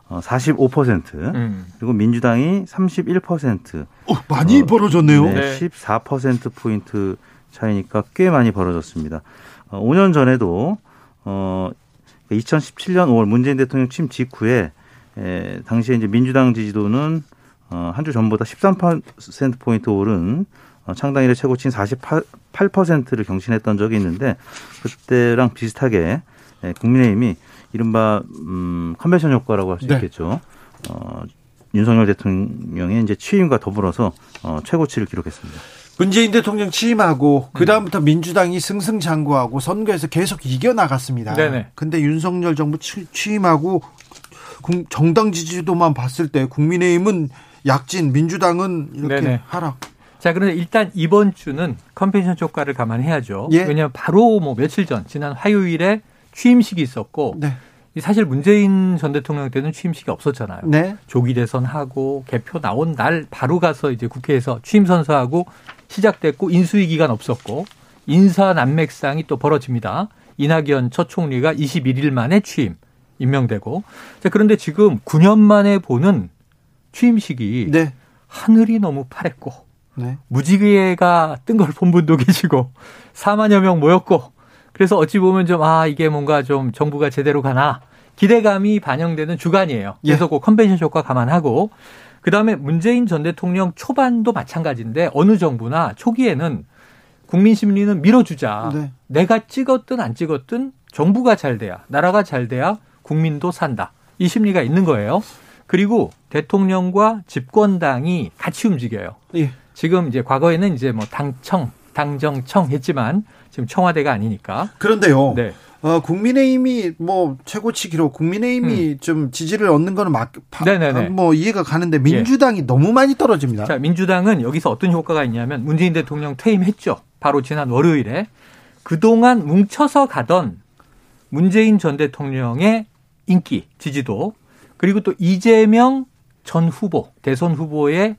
45% 어, 음. 그리고 민주당이 31%. 어, 많이 어, 벌어졌네요. 네, 14% 포인트 차이니까 꽤 많이 벌어졌습니다. 어, 5년 전에도 어 2017년 5월 문재인 대통령 취임 직후에 에, 당시에 이제 민주당 지지도는 어, 한 주 전보다 13% 포인트 오른 어, 창당 일의 최고치인 48%를 경신했던 적이 있는데 그때랑 비슷하게 에, 국민의힘이 이른바 음, 컨벤션 효과라고 할수 네. 있겠죠. 어, 윤석열 대통령의 이제 취임과 더불어서 어, 최고치를 기록했습니다. 문재인 대통령 취임하고 그 다음부터 음. 민주당이 승승장구하고 선거에서 계속 이겨 나갔습니다. 네네. 근데 윤석열 정부 취임하고 정당 지지도만 봤을 때 국민의힘은 약진, 민주당은 이렇게 네네. 하락. 자, 그런데 일단 이번 주는 컨벤션 효과를 감안해야죠. 예. 왜냐하면 바로 뭐 며칠 전 지난 화요일에 취임식이 있었고 네. 사실 문재인 전 대통령 때는 취임식이 없었잖아요. 네. 조기 대선 하고 개표 나온 날 바로 가서 이제 국회에서 취임 선서하고 시작됐고 인수위 기간 없었고 인사 난맥상이 또 벌어집니다. 이낙연 첫 총리가 21일 만에 취임 임명되고 자 그런데 지금 9년 만에 보는 취임식이 네. 하늘이 너무 파랬고 네. 무지개가 뜬 걸 본 분도 계시고 4만여 명 모였고 그래서 어찌 보면 좀, 아, 이게 뭔가 좀 정부가 제대로 가나 기대감이 반영되는 주간이에요. 예. 그래서 그 컨벤션 효과 감안하고 그 다음에 문재인 전 대통령 초반도 마찬가지인데 어느 정부나 초기에는 국민 심리는 밀어주자. 네. 내가 찍었든 안 찍었든 정부가 잘 돼야, 나라가 잘 돼야 국민도 산다. 이 심리가 있는 거예요. 그리고 대통령과 집권당이 같이 움직여요. 예. 지금 이제 과거에는 이제 뭐 당청, 당정청 했지만 지금 청와대가 아니니까. 그런데요. 네. 어, 국민의힘이 뭐 최고치 기록, 국민의힘이 음. 좀 지지를 얻는 거는 막, 네네네. 뭐 이해가 가는데 민주당이 예. 너무 많이 떨어집니다. 자, 민주당은 여기서 어떤 효과가 있냐면 문재인 대통령 퇴임했죠. 바로 지난 월요일에 그동안 뭉쳐서 가던 문재인 전 대통령의 인기, 지지도 그리고 또 이재명 전 후보, 대선 후보의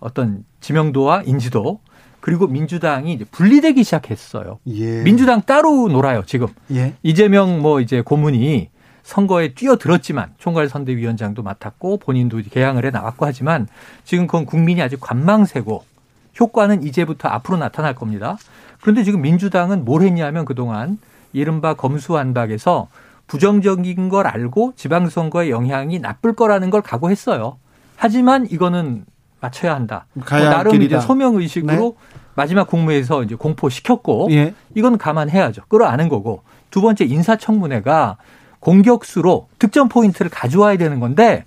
어떤 지명도와 인지도 그리고 민주당이 이제 분리되기 시작했어요. 예. 민주당 따로 놀아요, 지금. 예. 이재명 뭐 이제 고문이 선거에 뛰어들었지만 총괄 선대위원장도 맡았고 본인도 개항을 해 나왔고 하지만 지금 그건 국민이 아직 관망세고 효과는 이제부터 앞으로 나타날 겁니다. 그런데 지금 민주당은 뭘 했냐면 그동안 이른바 검수안박에서 부정적인 걸 알고 지방선거의 영향이 나쁠 거라는 걸 각오했어요. 하지만 이거는 맞춰야 한다. 뭐 나름 이제 소명 의식으로 네. 마지막 국무에서 이제 공포시켰고 예. 이건 감안해야죠. 끌어안은 거고 두 번째 인사청문회가 공격수로 득점 포인트를 가져와야 되는 건데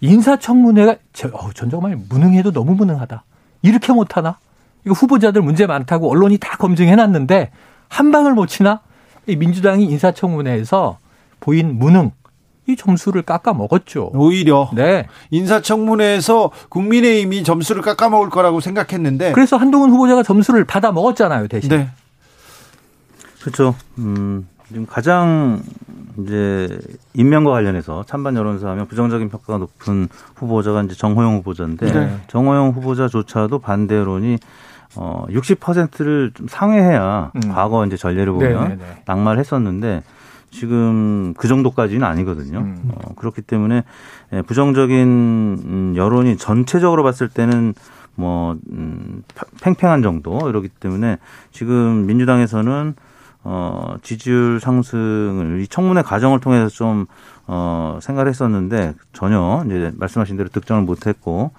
인사청문회가 저, 어, 전 정말 무능해도 너무 무능하다. 이렇게 못하나? 이거 후보자들 문제 많다고 언론이 다 검증해놨는데 한 방을 못 치나? 이 민주당이 인사청문회에서 보인 무능 이 점수를 깎아 먹었죠. 오히려 네. 인사청문회에서 국민의힘이 점수를 깎아 먹을 거라고 생각했는데 그래서 한동훈 후보자가 점수를 받아 먹었잖아요, 대신. 네. 그렇죠. 음, 지금 가장 이제 임명과 관련해서 찬반 여론조사 하면 부정적인 평가가 높은 후보자가 이제 정호영 후보자인데 네. 정호영 후보자조차도 반대 여론이 어 60%를 좀 상회해야 음. 과거 이제 전례를 보면 네네네. 네, 네. 낙마했었는데 지금 그 정도까지는 아니거든요. 음. 어, 그렇기 때문에 예, 부정적인 음, 여론이 전체적으로 봤을 때는 뭐 음, 팽팽한 정도 이러기 때문에 지금 민주당에서는 어, 지지율 상승을 이 청문회 과정을 통해서 좀 어, 생각을 했었는데 전혀 이제 말씀하신 대로 득점을 못했고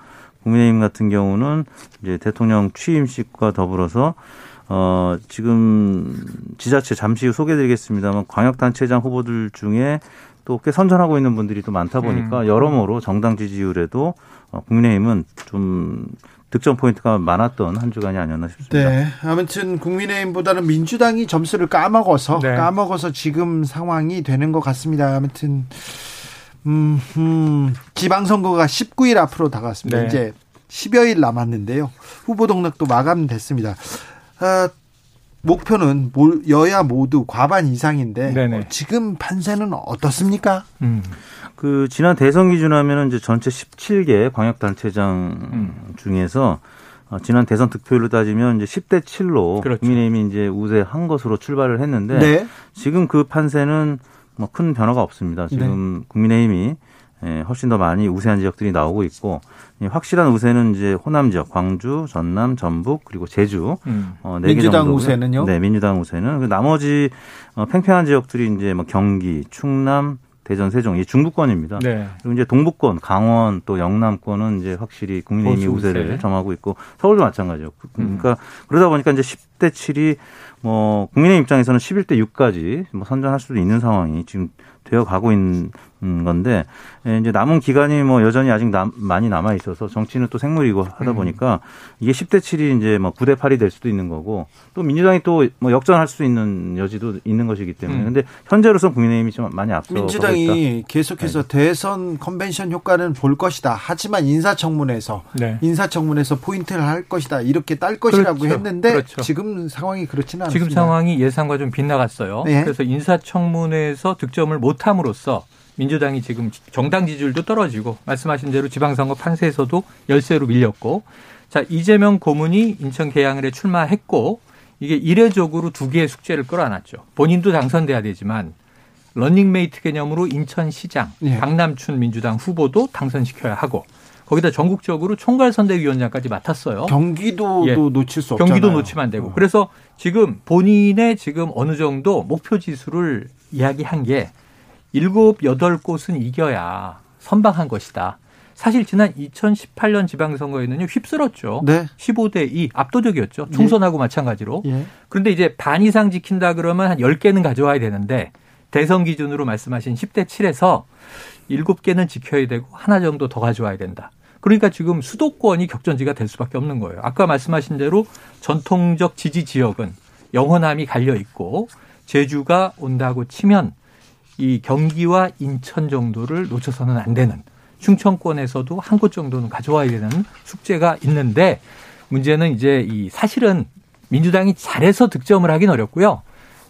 국민의힘 같은 경우는 이제 대통령 취임식과 더불어서 어, 지금 지자체 잠시 후 소개해드리겠습니다만 광역단체장 후보들 중에 또 꽤 선전하고 있는 분들이 또 많다 보니까 음. 여러모로 정당 지지율에도 어, 국민의힘은 좀 득점 포인트가 많았던 한 주간이 아니었나 싶습니다. 네. 아무튼 국민의힘보다는 민주당이 점수를 까먹어서 네. 까먹어서 지금 상황이 되는 것 같습니다. 아무튼 음, 음 지방선거가 19일 앞으로 다가왔습니다. 네. 이제 10여일 남았는데요. 후보 등록도 마감됐습니다. 아, 목표는 여야 모두 과반 이상인데 어, 지금 판세는 어떻습니까? 음. 그 지난 대선 기준하면 이제 전체 17개 광역 단체장 음. 중에서 어, 지난 대선 득표율로 따지면 이제 10대 7로 그렇죠. 국민의힘이 이제 우세한 것으로 출발을 했는데 네. 지금 그 판세는 뭐 큰 변화가 없습니다. 지금 네. 국민의힘이 예, 훨씬 더 많이 우세한 지역들이 나오고 있고 확실한 우세는 이제 호남 지역, 광주, 전남, 전북 그리고 제주 음. 어, 4개 민주당 정도고요. 우세는요? 네, 민주당 우세는 그 나머지 어, 팽팽한 지역들이 이제 뭐 경기, 충남, 대전, 세종 이 중부권입니다. 네. 그리고 이제 동부권, 강원 또 영남권은 이제 확실히 국민의힘이 우세를 점하고 있고 서울도 마찬가지죠. 그러니까 음. 그러다 보니까 이제 10대 7이 뭐 국민의 입장에서는 11대 6까지 뭐 선전할 수도 있는 상황이 지금 되어 가고 있는 건데 예, 이제 남은 기간이 뭐 여전히 아직 남, 많이 남아 있어서 정치는 또 생물이고 하다 음. 보니까 이게 10대 7이 이제 뭐 9대 8이 될 수도 있는 거고 또 민주당이 또 뭐 역전할 수 있는 여지도 있는 것이기 때문에 음. 근데 현재로서 국민의힘이 좀 많이 앞서 민주당이 계속해서 네. 대선 컨벤션 효과는 볼 것이다. 하지만 인사청문회에서 네. 인사청문회에서 포인트를 할 것이다. 이렇게 딸 것이라고 그렇죠. 했는데 그렇죠. 지금 상황이 그렇지는 않습니다. 지금 상황이 예상과 좀 빗나갔어요. 네. 그래서 인사청문회에서 득점을 못함으로써 민주당이 지금 정당 지지율도 떨어지고 말씀하신 대로 지방선거 판세에서도 열세로 밀렸고 자 이재명 고문이 인천 계양을에 출마했고 이게 이례적으로 두 개의 숙제를 끌어안았죠. 본인도 당선돼야 되지만 런닝메이트 개념으로 인천시장 예. 박남춘 민주당 후보도 당선시켜야 하고 거기다 전국적으로 총괄선대위원장까지 맡았어요. 경기도도 예. 놓칠 수 없잖아요. 경기도 놓치면 안 되고. 어. 그래서 지금 본인의 지금 어느 정도 목표 지수를 이야기한 게 일곱 여덟 곳은 이겨야 선방한 것이다. 사실 지난 2018년 지방선거에는요 휩쓸었죠. 네. 15대 2 압도적이었죠. 총선하고 예. 마찬가지로. 예. 그런데 이제 반 이상 지킨다 그러면 한 10개는 가져와야 되는데 대선 기준으로 말씀하신 10대 7에서 7개는 지켜야 되고 하나 정도 더 가져와야 된다. 그러니까 지금 수도권이 격전지가 될 수밖에 없는 거예요. 아까 말씀하신 대로 전통적 지지 지역은 영원함이 갈려 있고 제주가 온다고 치면 이 경기와 인천 정도를 놓쳐서는 안 되는 충청권에서도 한 곳 정도는 가져와야 되는 숙제가 있는데 문제는 이제 이 사실은 민주당이 잘해서 득점을 하긴 어렵고요.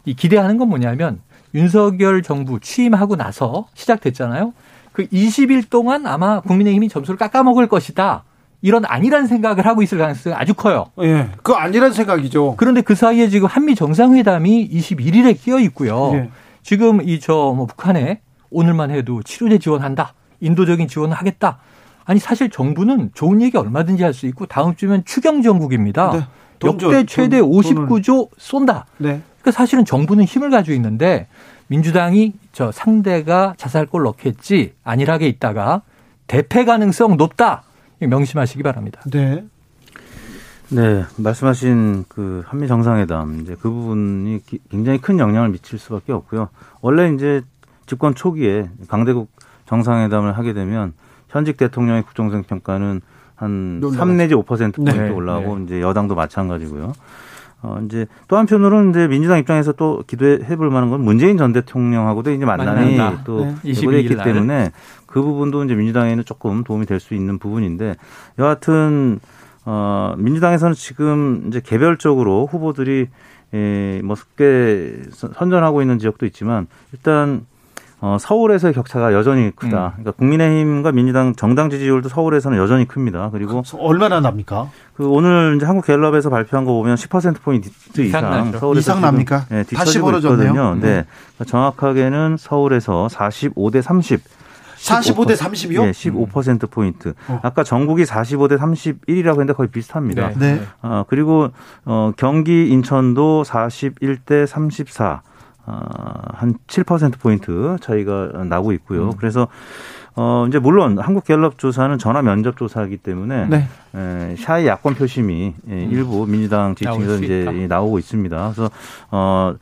이 기대하는 건 뭐냐면 윤석열 정부 취임하고 나서 시작됐잖아요. 그 20일 동안 아마 국민의힘이 점수를 깎아먹을 것이다. 이런 아니란 생각을 하고 있을 가능성이 아주 커요. 예. 그 아니란 생각이죠. 그런데 그 사이에 지금 한미 정상회담이 21일에 끼어 있고요. 예. 지금 이 저 뭐 북한에 오늘만 해도 치료제 지원한다. 인도적인 지원을 하겠다. 아니 사실 정부는 좋은 얘기 얼마든지 할 수 있고 다음 주면 추경 정국입니다. 네. 역대 최대 돈, 59조 쏜다. 네. 그러니까 사실은 정부는 힘을 가지고 있는데 민주당이 저 상대가 자살골 넣겠지 안일하게 있다가 대패 가능성 높다. 명심하시기 바랍니다. 네. 네, 말씀하신 그 한미 정상회담 이제 그 부분이 굉장히 큰 영향을 미칠 수밖에 없고요. 원래 이제 집권 초기에 강대국 정상회담을 하게 되면 현직 대통령의 국정성 평가는 한 3 내지 5% 포인트 네, 올라가고 네. 이제 여당도 마찬가지고요. 어 이제 또 한편으로는 이제 민주당 입장에서 또 기대해 볼 만한 건 문재인 전 대통령하고도 이제 만남이 만난다. 또 네. 예고돼 있기 때문에 그 부분도 이제 민주당에는 조금 도움이 될 수 있는 부분인데 여하튼 어, 민주당에서는 지금 이제 개별적으로 후보들이 에, 뭐 쉽게 선전하고 있는 지역도 있지만 일단 어, 서울에서의 격차가 여전히 크다. 음. 그러니까 국민의힘과 민주당 정당 지지율도 서울에서는 여전히 큽니다. 그리고 얼마나 납니까? 그 오늘 이제 한국 갤럽에서 발표한 거 보면 10% 포인트 이상 서울에서 이상 납니까? 네, 다시 벌어졌네요. 네. 네. 정확하게는 서울에서 45대 30 45대 30이요? 네, 15% 포인트. 어. 아까 전국이 45대 31이라고 했는데 거의 비슷합니다. 네. 네. 어, 그리고 어, 경기 인천도 41대 34. 어, 한7% 포인트 차이가 나고 있고요. 음. 그래서 어 이제 물론 한국 갤럽 조사는 전화 면접 조사이기 때문에 네. 에, 샤이 야권 표심이 예, 음. 일부 민주당 지지층에서 이제 있다. 나오고 있습니다. 그래서 어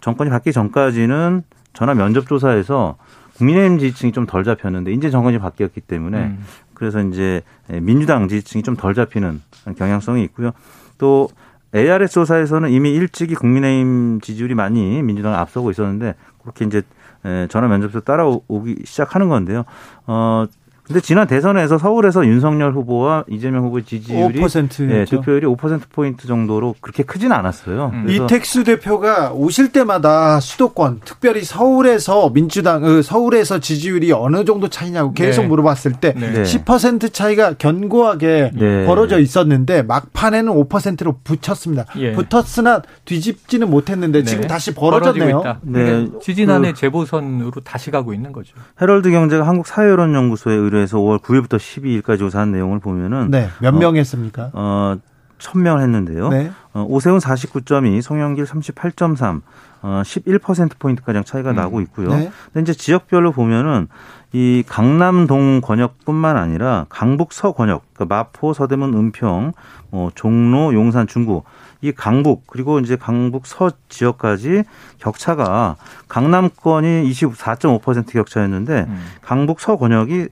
정권이 바뀌기 전까지는 전화 면접 조사에서 국민의힘 지지층이 좀 덜 잡혔는데 이제 정권이 바뀌었기 때문에 음. 그래서 이제 민주당 지지층이 좀 덜 잡히는 경향성이 있고요. 또 ARS 조사에서는 이미 일찍이 국민의힘 지지율이 많이 민주당을 앞서고 있었는데 그렇게 이제 전화 면접에서 따라오기 시작하는 건데요. 어, 근데 지난 대선에서 서울에서 윤석열 후보와 이재명 후보의 지지율이 5%였죠. 예, 득표율이 5% 포인트 정도로 그렇게 크지는 않았어요. 음. 이택수 대표가 오실 때마다 수도권, 특별히 서울에서 민주당 그 서울에서 지지율이 어느 정도 차이냐고 계속 네. 물어봤을 때 네. 10% 차이가 견고하게 네. 벌어져 있었는데 막판에는 5%로 붙였습니다. 예. 붙었으나 뒤집지는 못했는데 지금 네. 다시 벌어졌네요. 네. 지지난해 그 재보선으로 다시 가고 있는 거죠. 헤럴드 경제가 한국 사회여론연구소에 의뢰 그래서 5월 9일부터 12일까지 조사한 내용을 보면은 네, 몇명 어, 했습니까? 어, 1000명을 했는데요. 네. 어, 오세훈 49.2, 송영길 38.3, 어, 11% 포인트 가량 차이가 음. 나고 있고요. 네. 근데 이제 지역별로 보면은 이 강남동 권역뿐만 아니라 강북 서권역, 그러니까 마포, 서대문, 은평, 뭐 종로, 용산, 중구 이 강북 그리고 이제 강북 서 지역까지 격차가 강남권이 24.5% 격차였는데 음. 강북 서 권역이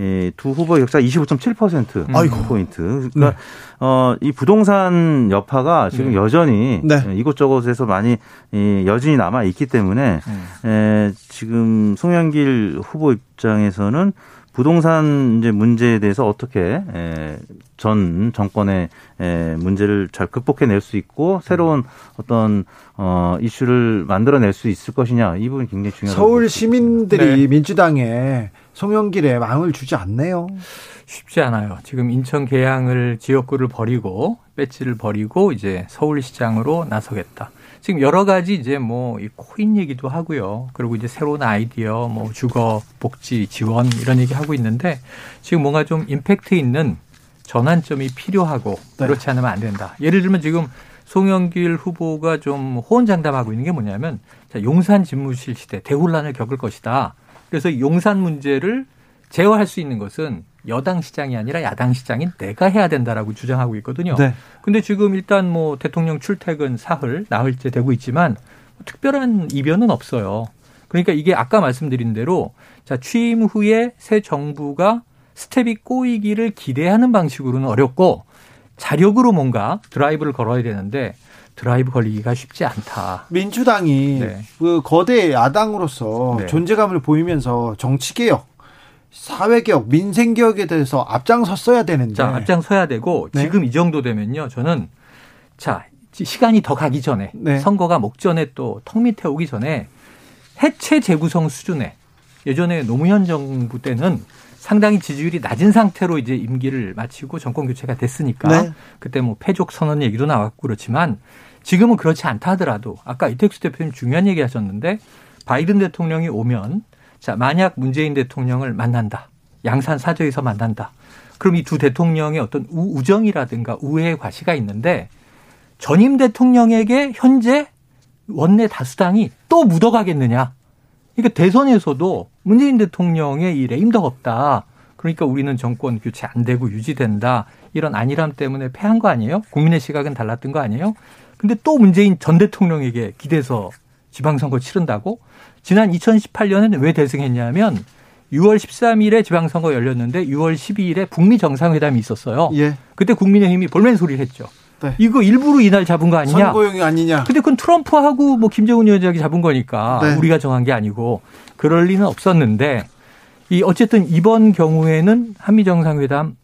예, 두 후보의 격차 25.7% 음. 포인트. 그러니까 네. 어, 이 부동산 여파가 지금 네. 여전히 네. 예, 이곳저곳에서 많이 이 여진이 남아 있기 때문에 음. 에, 지금 송영길 후보 입장에서는 부동산 이제 문제에 대해서 어떻게 에, 전 정권의 에, 문제를 잘 극복해낼 수 있고 새로운 어떤 어, 이슈를 만들어낼 수 있을 것이냐 이 부분이 굉장히 중요하다. 서울 시민들이 네. 민주당에 송영길에 마음을 주지 않네요. 쉽지 않아요. 지금 인천 계양을 지역구를 버리고 배지를 버리고 이제 서울시장으로 나서겠다. 지금 여러 가지 이제 뭐 이 코인 얘기도 하고요. 그리고 이제 새로운 아이디어, 뭐 주거 복지 지원 이런 얘기 하고 있는데 지금 뭔가 좀 임팩트 있는 전환점이 필요하고 네. 그렇지 않으면 안 된다. 예를 들면 지금 송영길 후보가 좀 호언장담하고 있는 게 뭐냐면 자, 용산 집무실 시대 대혼란을 겪을 것이다. 그래서 용산 문제를 제어할 수 있는 것은 여당 시장이 아니라 야당 시장인 내가 해야 된다라고 주장하고 있거든요. 네. 근데 지금 일단 뭐 대통령 출퇴근 사흘 나흘째 되고 있지만 특별한 이변은 없어요. 그러니까 이게 아까 말씀드린 대로 자 취임 후에 새 정부가 스텝이 꼬이기를 기대하는 방식으로는 어렵고 자력으로 뭔가 드라이브를 걸어야 되는데 드라이브 걸리기가 쉽지 않다. 민주당이 네. 그 거대 야당으로서 네. 존재감을 보이면서 정치 개혁, 사회 개혁, 민생 개혁에 대해서 앞장섰어야 되는데. 자, 앞장서야 되고 네. 지금 이 정도 되면요. 저는 자, 시간이 더 가기 전에 네. 선거가 목전에 또 턱 밑에 오기 전에 해체 재구성 수준에 예전에 노무현 정부 때는 상당히 지지율이 낮은 상태로 이제 임기를 마치고 정권 교체가 됐으니까 네. 그때 뭐 패족 선언 얘기도 나왔고 그렇지만 지금은 그렇지 않다 하더라도 아까 이택수 대표님 중요한 얘기 하셨는데 바이든 대통령이 오면 자, 만약 문재인 대통령을 만난다. 양산 사저에서 만난다. 그럼 이 두 대통령의 어떤 우정이라든가 우애의 과시가 있는데 전임 대통령에게 현재 원내 다수당이 또 묻어가겠느냐. 그러니까 대선에서도 문재인 대통령의 이 레임덕 없다. 그러니까 우리는 정권 교체 안 되고 유지된다. 이런 안일함 때문에 패한 거 아니에요? 국민의 시각은 달랐던 거 아니에요? 근데 또 문재인 전 대통령에게 기대서 지방선거 치른다고? 지난 2018년에는 왜 대승했냐면 6월 13일에 지방선거 열렸는데 6월 12일에 북미 정상회담이 있었어요. 예. 그때 국민의힘이 볼멘 소리를 했죠. 네. 이거 일부러 이날 잡은 거 아니냐? 선거용이 아니냐? 근데 그건 트럼프하고 뭐 김정은 위원장이 잡은 거니까 네. 우리가 정한 게 아니고 그럴 리는 없었는데 이 어쨌든 이번 경우에는 한미 정상회담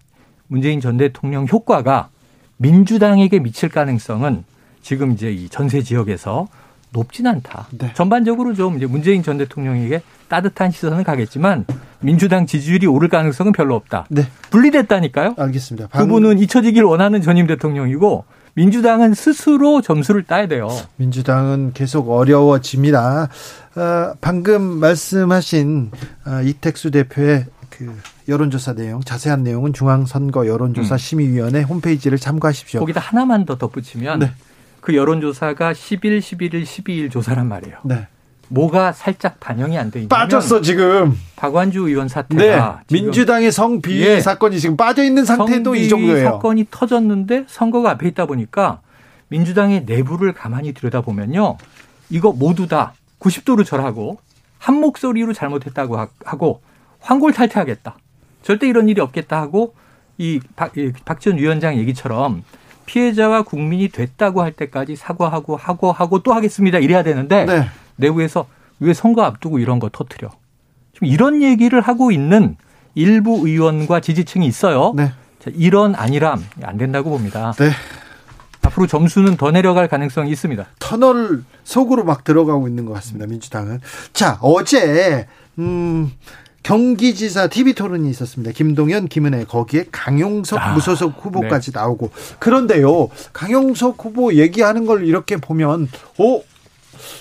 문재인 전 대통령 효과가 민주당에게 미칠 가능성은 지금 이제 이 전세 지역에서 높진 않다. 네. 전반적으로 좀 이제 문재인 전 대통령에게 따뜻한 시선은 가겠지만 민주당 지지율이 오를 가능성은 별로 없다. 네. 분리됐다니까요. 알겠습니다. 방... 그분은 잊혀지길 원하는 전임 대통령이고 민주당은 스스로 점수를 따야 돼요. 민주당은 계속 어려워집니다. 어, 방금 말씀하신 어, 이택수 대표의 그 여론조사 내용, 자세한 내용은 중앙선거 여론조사 음. 심의위원회 홈페이지를 참고하십시오. 거기다 하나만 더 덧붙이면 네. 그 여론조사가 10일, 11일, 12일 조사란 말이에요. 네. 뭐가 살짝 반영이 안 돼 있냐 빠졌어 지금 박완주 의원 사태가 네, 민주당의 성비 예, 사건이 지금 빠져 있는 상태도 이 정도예요. 사건이 터졌는데 선거가 앞에 있다 보니까 민주당의 내부를 가만히 들여다보면요. 이거 모두 다 90도로 절하고 한 목소리로 잘못했다고 하고 황골탈퇴하겠다. 절대 이런 일이 없겠다 하고 이 박, 박지원 위원장 얘기처럼 피해자와 국민이 됐다고 할 때까지 사과하고 하고 하고 또 하겠습니다. 이래야 되는데 네. 내부에서 왜 선거 앞두고 이런 거 터트려? 지금 이런 얘기를 하고 있는 일부 의원과 지지층이 있어요. 네. 자, 이런 아니람 안 된다고 봅니다. 네. 앞으로 점수는 더 내려갈 가능성이 있습니다. 터널 속으로 막 들어가고 있는 것 같습니다. 민주당은. 자, 어제 음 경기지사 TV 토론이 있었습니다. 김동연, 김은혜 거기에 강용석 아, 무소속 후보까지 네. 나오고 그런데요. 강용석 후보 얘기하는 걸 이렇게 보면 어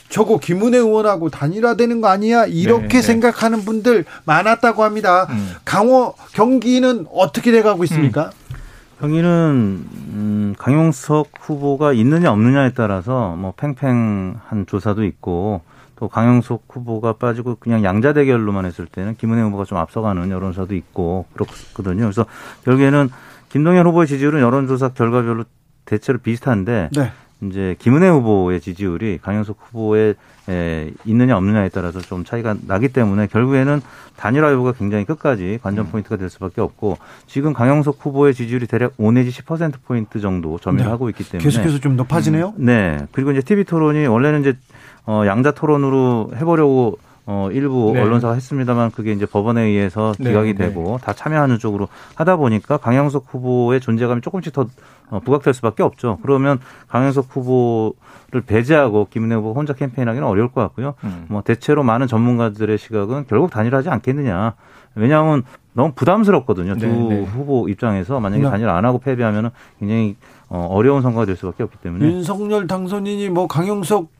저거 김은혜 의원하고 단일화되는 거 아니야? 이렇게 네, 네. 생각하는 분들 많았다고 합니다. 음. 강호 경기는 어떻게 돼가고 있습니까? 음. 경기는 음, 강용석 후보가 있느냐 없느냐에 따라서 뭐 팽팽한 조사도 있고 또 강영석 후보가 빠지고 그냥 양자 대결로만 했을 때는 김은혜 후보가 좀 앞서가는 여론조사도 있고 그렇거든요. 그래서 결국에는 김동연 후보의 지지율은 여론조사 결과별로 대체로 비슷한데 네. 이제 김은혜 후보의 지지율이 강영석 후보에 에, 있느냐 없느냐에 따라서 좀 차이가 나기 때문에 결국에는 단일화 여부가 굉장히 끝까지 관전 음. 포인트가 될 수밖에 없고 지금 강영석 후보의 지지율이 대략 5 내지 10% 포인트 정도 점유를 네. 하고 있기 때문에 계속해서 좀 높아지네요. 음, 네. 그리고 이제 TV 토론이 원래는 이제 어, 양자 토론으로 해보려고 어, 일부 네. 언론사가 했습니다만 그게 이제 법원에 의해서 네, 기각이 네, 되고 네. 다 참여하는 쪽으로 하다 보니까 강영석 후보의 존재감이 조금씩 더 어, 부각될 수밖에 없죠. 그러면 강영석 후보를 배제하고 김은혜 후보 혼자 캠페인하기는 어려울 것 같고요. 음. 뭐 대체로 많은 전문가들의 시각은 결국 단일하지 않겠느냐. 왜냐하면 너무 부담스럽거든요. 두 네, 네. 후보 입장에서 만약에 단일 안 하고 패배하면 굉장히 어, 어려운 선거가 될 수밖에 없기 때문에 윤석열 당선인이 뭐 강영석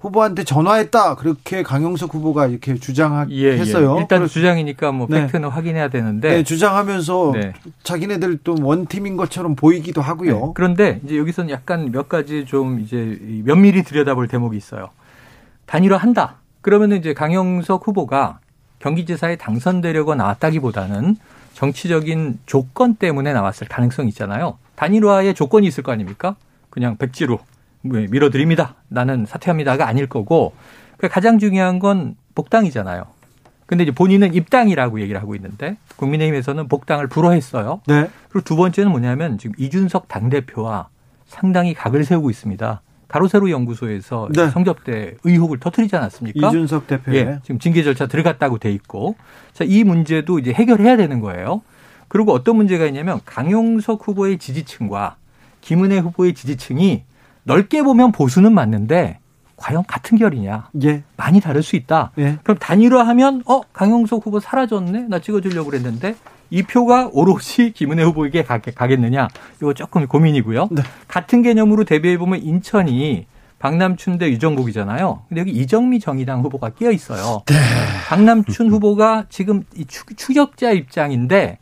후보한테 전화했다 그렇게 강용석 후보가 이렇게 주장했어요. 예, 예. 일단 주장이니까 뭐 네. 팩트는 확인해야 되는데 네, 주장하면서 네. 자기네들 또 원팀인 것처럼 보이기도 하고요. 네. 그런데 이제 여기서는 약간 몇 가지 좀 이제 면밀히 들여다볼 대목이 있어요. 단일화한다. 그러면은 이제 강용석 후보가 경기지사에 당선되려고 나왔다기보다는 정치적인 조건 때문에 나왔을 가능성이 있잖아요. 단일화의 조건이 있을 거 아닙니까? 그냥 백지로 뭐 밀어드립니다. 나는 사퇴합니다가 아닐 거고 그 가장 중요한 건 복당이잖아요. 근데 이제 본인은 입당이라고 얘기를 하고 있는데 국민의힘에서는 복당을 불허했어요. 네. 그리고 두 번째는 뭐냐면 지금 이준석 당대표와 상당히 각을 세우고 있습니다. 가로세로 연구소에서 네. 성접대 의혹을 터뜨리지 않았습니까? 이준석 대표. 예, 지금 징계 절차 들어갔다고 돼 있고, 자, 이 문제도 이제 해결해야 되는 거예요. 그리고 어떤 문제가 있냐면 강용석 후보의 지지층과 김은혜 후보의 지지층이 넓게 보면 보수는 맞는데 과연 같은 결이냐? 예. 많이 다를 수 있다. 예. 그럼 단일화하면 어 강용석 후보 사라졌네. 나 찍어주려고 그랬는데 이 표가 오롯이 김은혜 후보에게 가겠느냐? 이거 조금 고민이고요. 네. 같은 개념으로 대비해 보면 인천이 박남춘 대 유정복이잖아요. 근데 여기 이정미 정의당 후보가 끼어 있어요. 네. 박남춘 후보가 지금 이 추격자 입장인데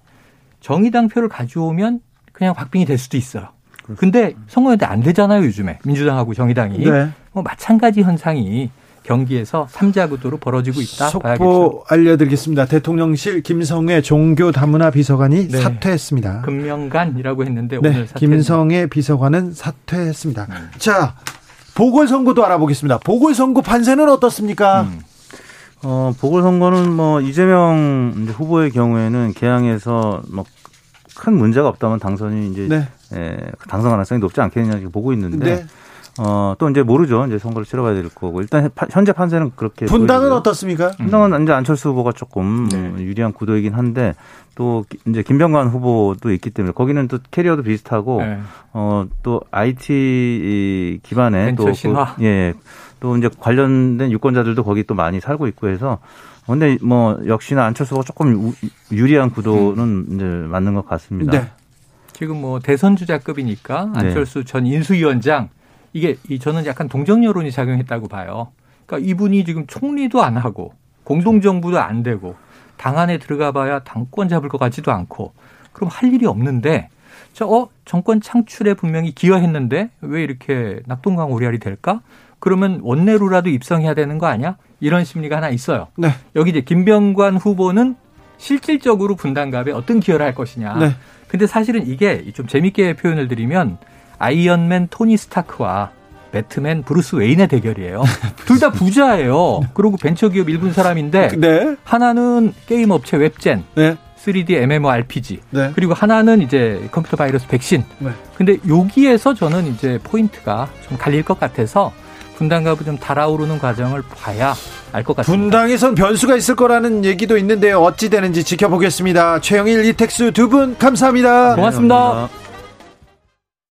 정의당 표를 가져오면 그냥 박빙이 될 수도 있어요. 근데 선거연대 안 되잖아요, 요즘에. 민주당하고 정의당이. 네. 뭐 마찬가지 현상이 경기에서 삼자 구도로 벌어지고 있다. 속보 봐야겠죠. 알려드리겠습니다. 대통령실 김성애 종교 다문화 비서관이 네. 사퇴했습니다. 금명간이라고 했는데 네. 오늘 사퇴. 김성애 비서관은 사퇴했습니다. 음. 자 보궐선거도 알아보겠습니다. 보궐선거 판세는 어떻습니까? 음. 어, 보궐선거는 뭐 이재명 후보의 경우에는 개항에서 뭐 큰 문제가 없다면 당선이 이제 네. 예, 당선 가능성이 높지 않겠느냐 보고 있는데 네. 어, 또 이제 모르죠. 이제 선거를 치러봐야 될 거고. 일단 현재 판세는 그렇게. 분당은 보이고요. 어떻습니까? 분당은 이제 안철수 후보가 조금 네. 유리한 구도이긴 한데 또 이제 김병관 후보도 있기 때문에 거기는 또 캐리어도 비슷하고 네. 어, 또 IT 기반의 또 신화. 그, 예. 또 이제 관련된 유권자들도 거기 또 많이 살고 있고 해서 근데 뭐 역시나 안철수가 조금 유리한 구도는 음. 이제 맞는 것 같습니다. 네. 지금 뭐 대선 주자급이니까 네. 안철수 네. 전 인수위원장 이게 이 저는 약간 동정 여론이 작용했다고 봐요. 그러니까 이분이 지금 총리도 안 하고 공동정부도 안 되고 당 안에 들어가 봐야 당권 잡을 것 같지도 않고 그럼 할 일이 없는데 저 어, 정권 창출에 분명히 기여했는데 왜 이렇게 낙동강 오리알이 될까? 그러면 원내로라도 입성해야 되는 거 아니야? 이런 심리가 하나 있어요. 네. 여기 이제 김병관 후보는 실질적으로 분단갑에 어떤 기여를 할 것이냐. 네. 근데 사실은 이게 좀 재밌게 표현을 드리면 아이언맨 토니 스타크와 배트맨 브루스 웨인의 대결이에요. (laughs) 둘 다 부자예요. 그리고 벤처기업 일군 사람인데 네. 하나는 게임 업체 웹젠, 네. 3D MMORPG, 네. 그리고 하나는 이제 컴퓨터 바이러스 백신. 네. 근데 여기에서 저는 이제 포인트가 좀 갈릴 것 같아서 분당갑을 좀 달아오르는 과정을 봐야 알 것 같습니다. 분당에선 변수가 있을 거라는 얘기도 있는데요. 어찌 되는지 지켜보겠습니다. 최영일, 이택수 두 분 감사합니다. 고맙습니다. 네, 감사합니다.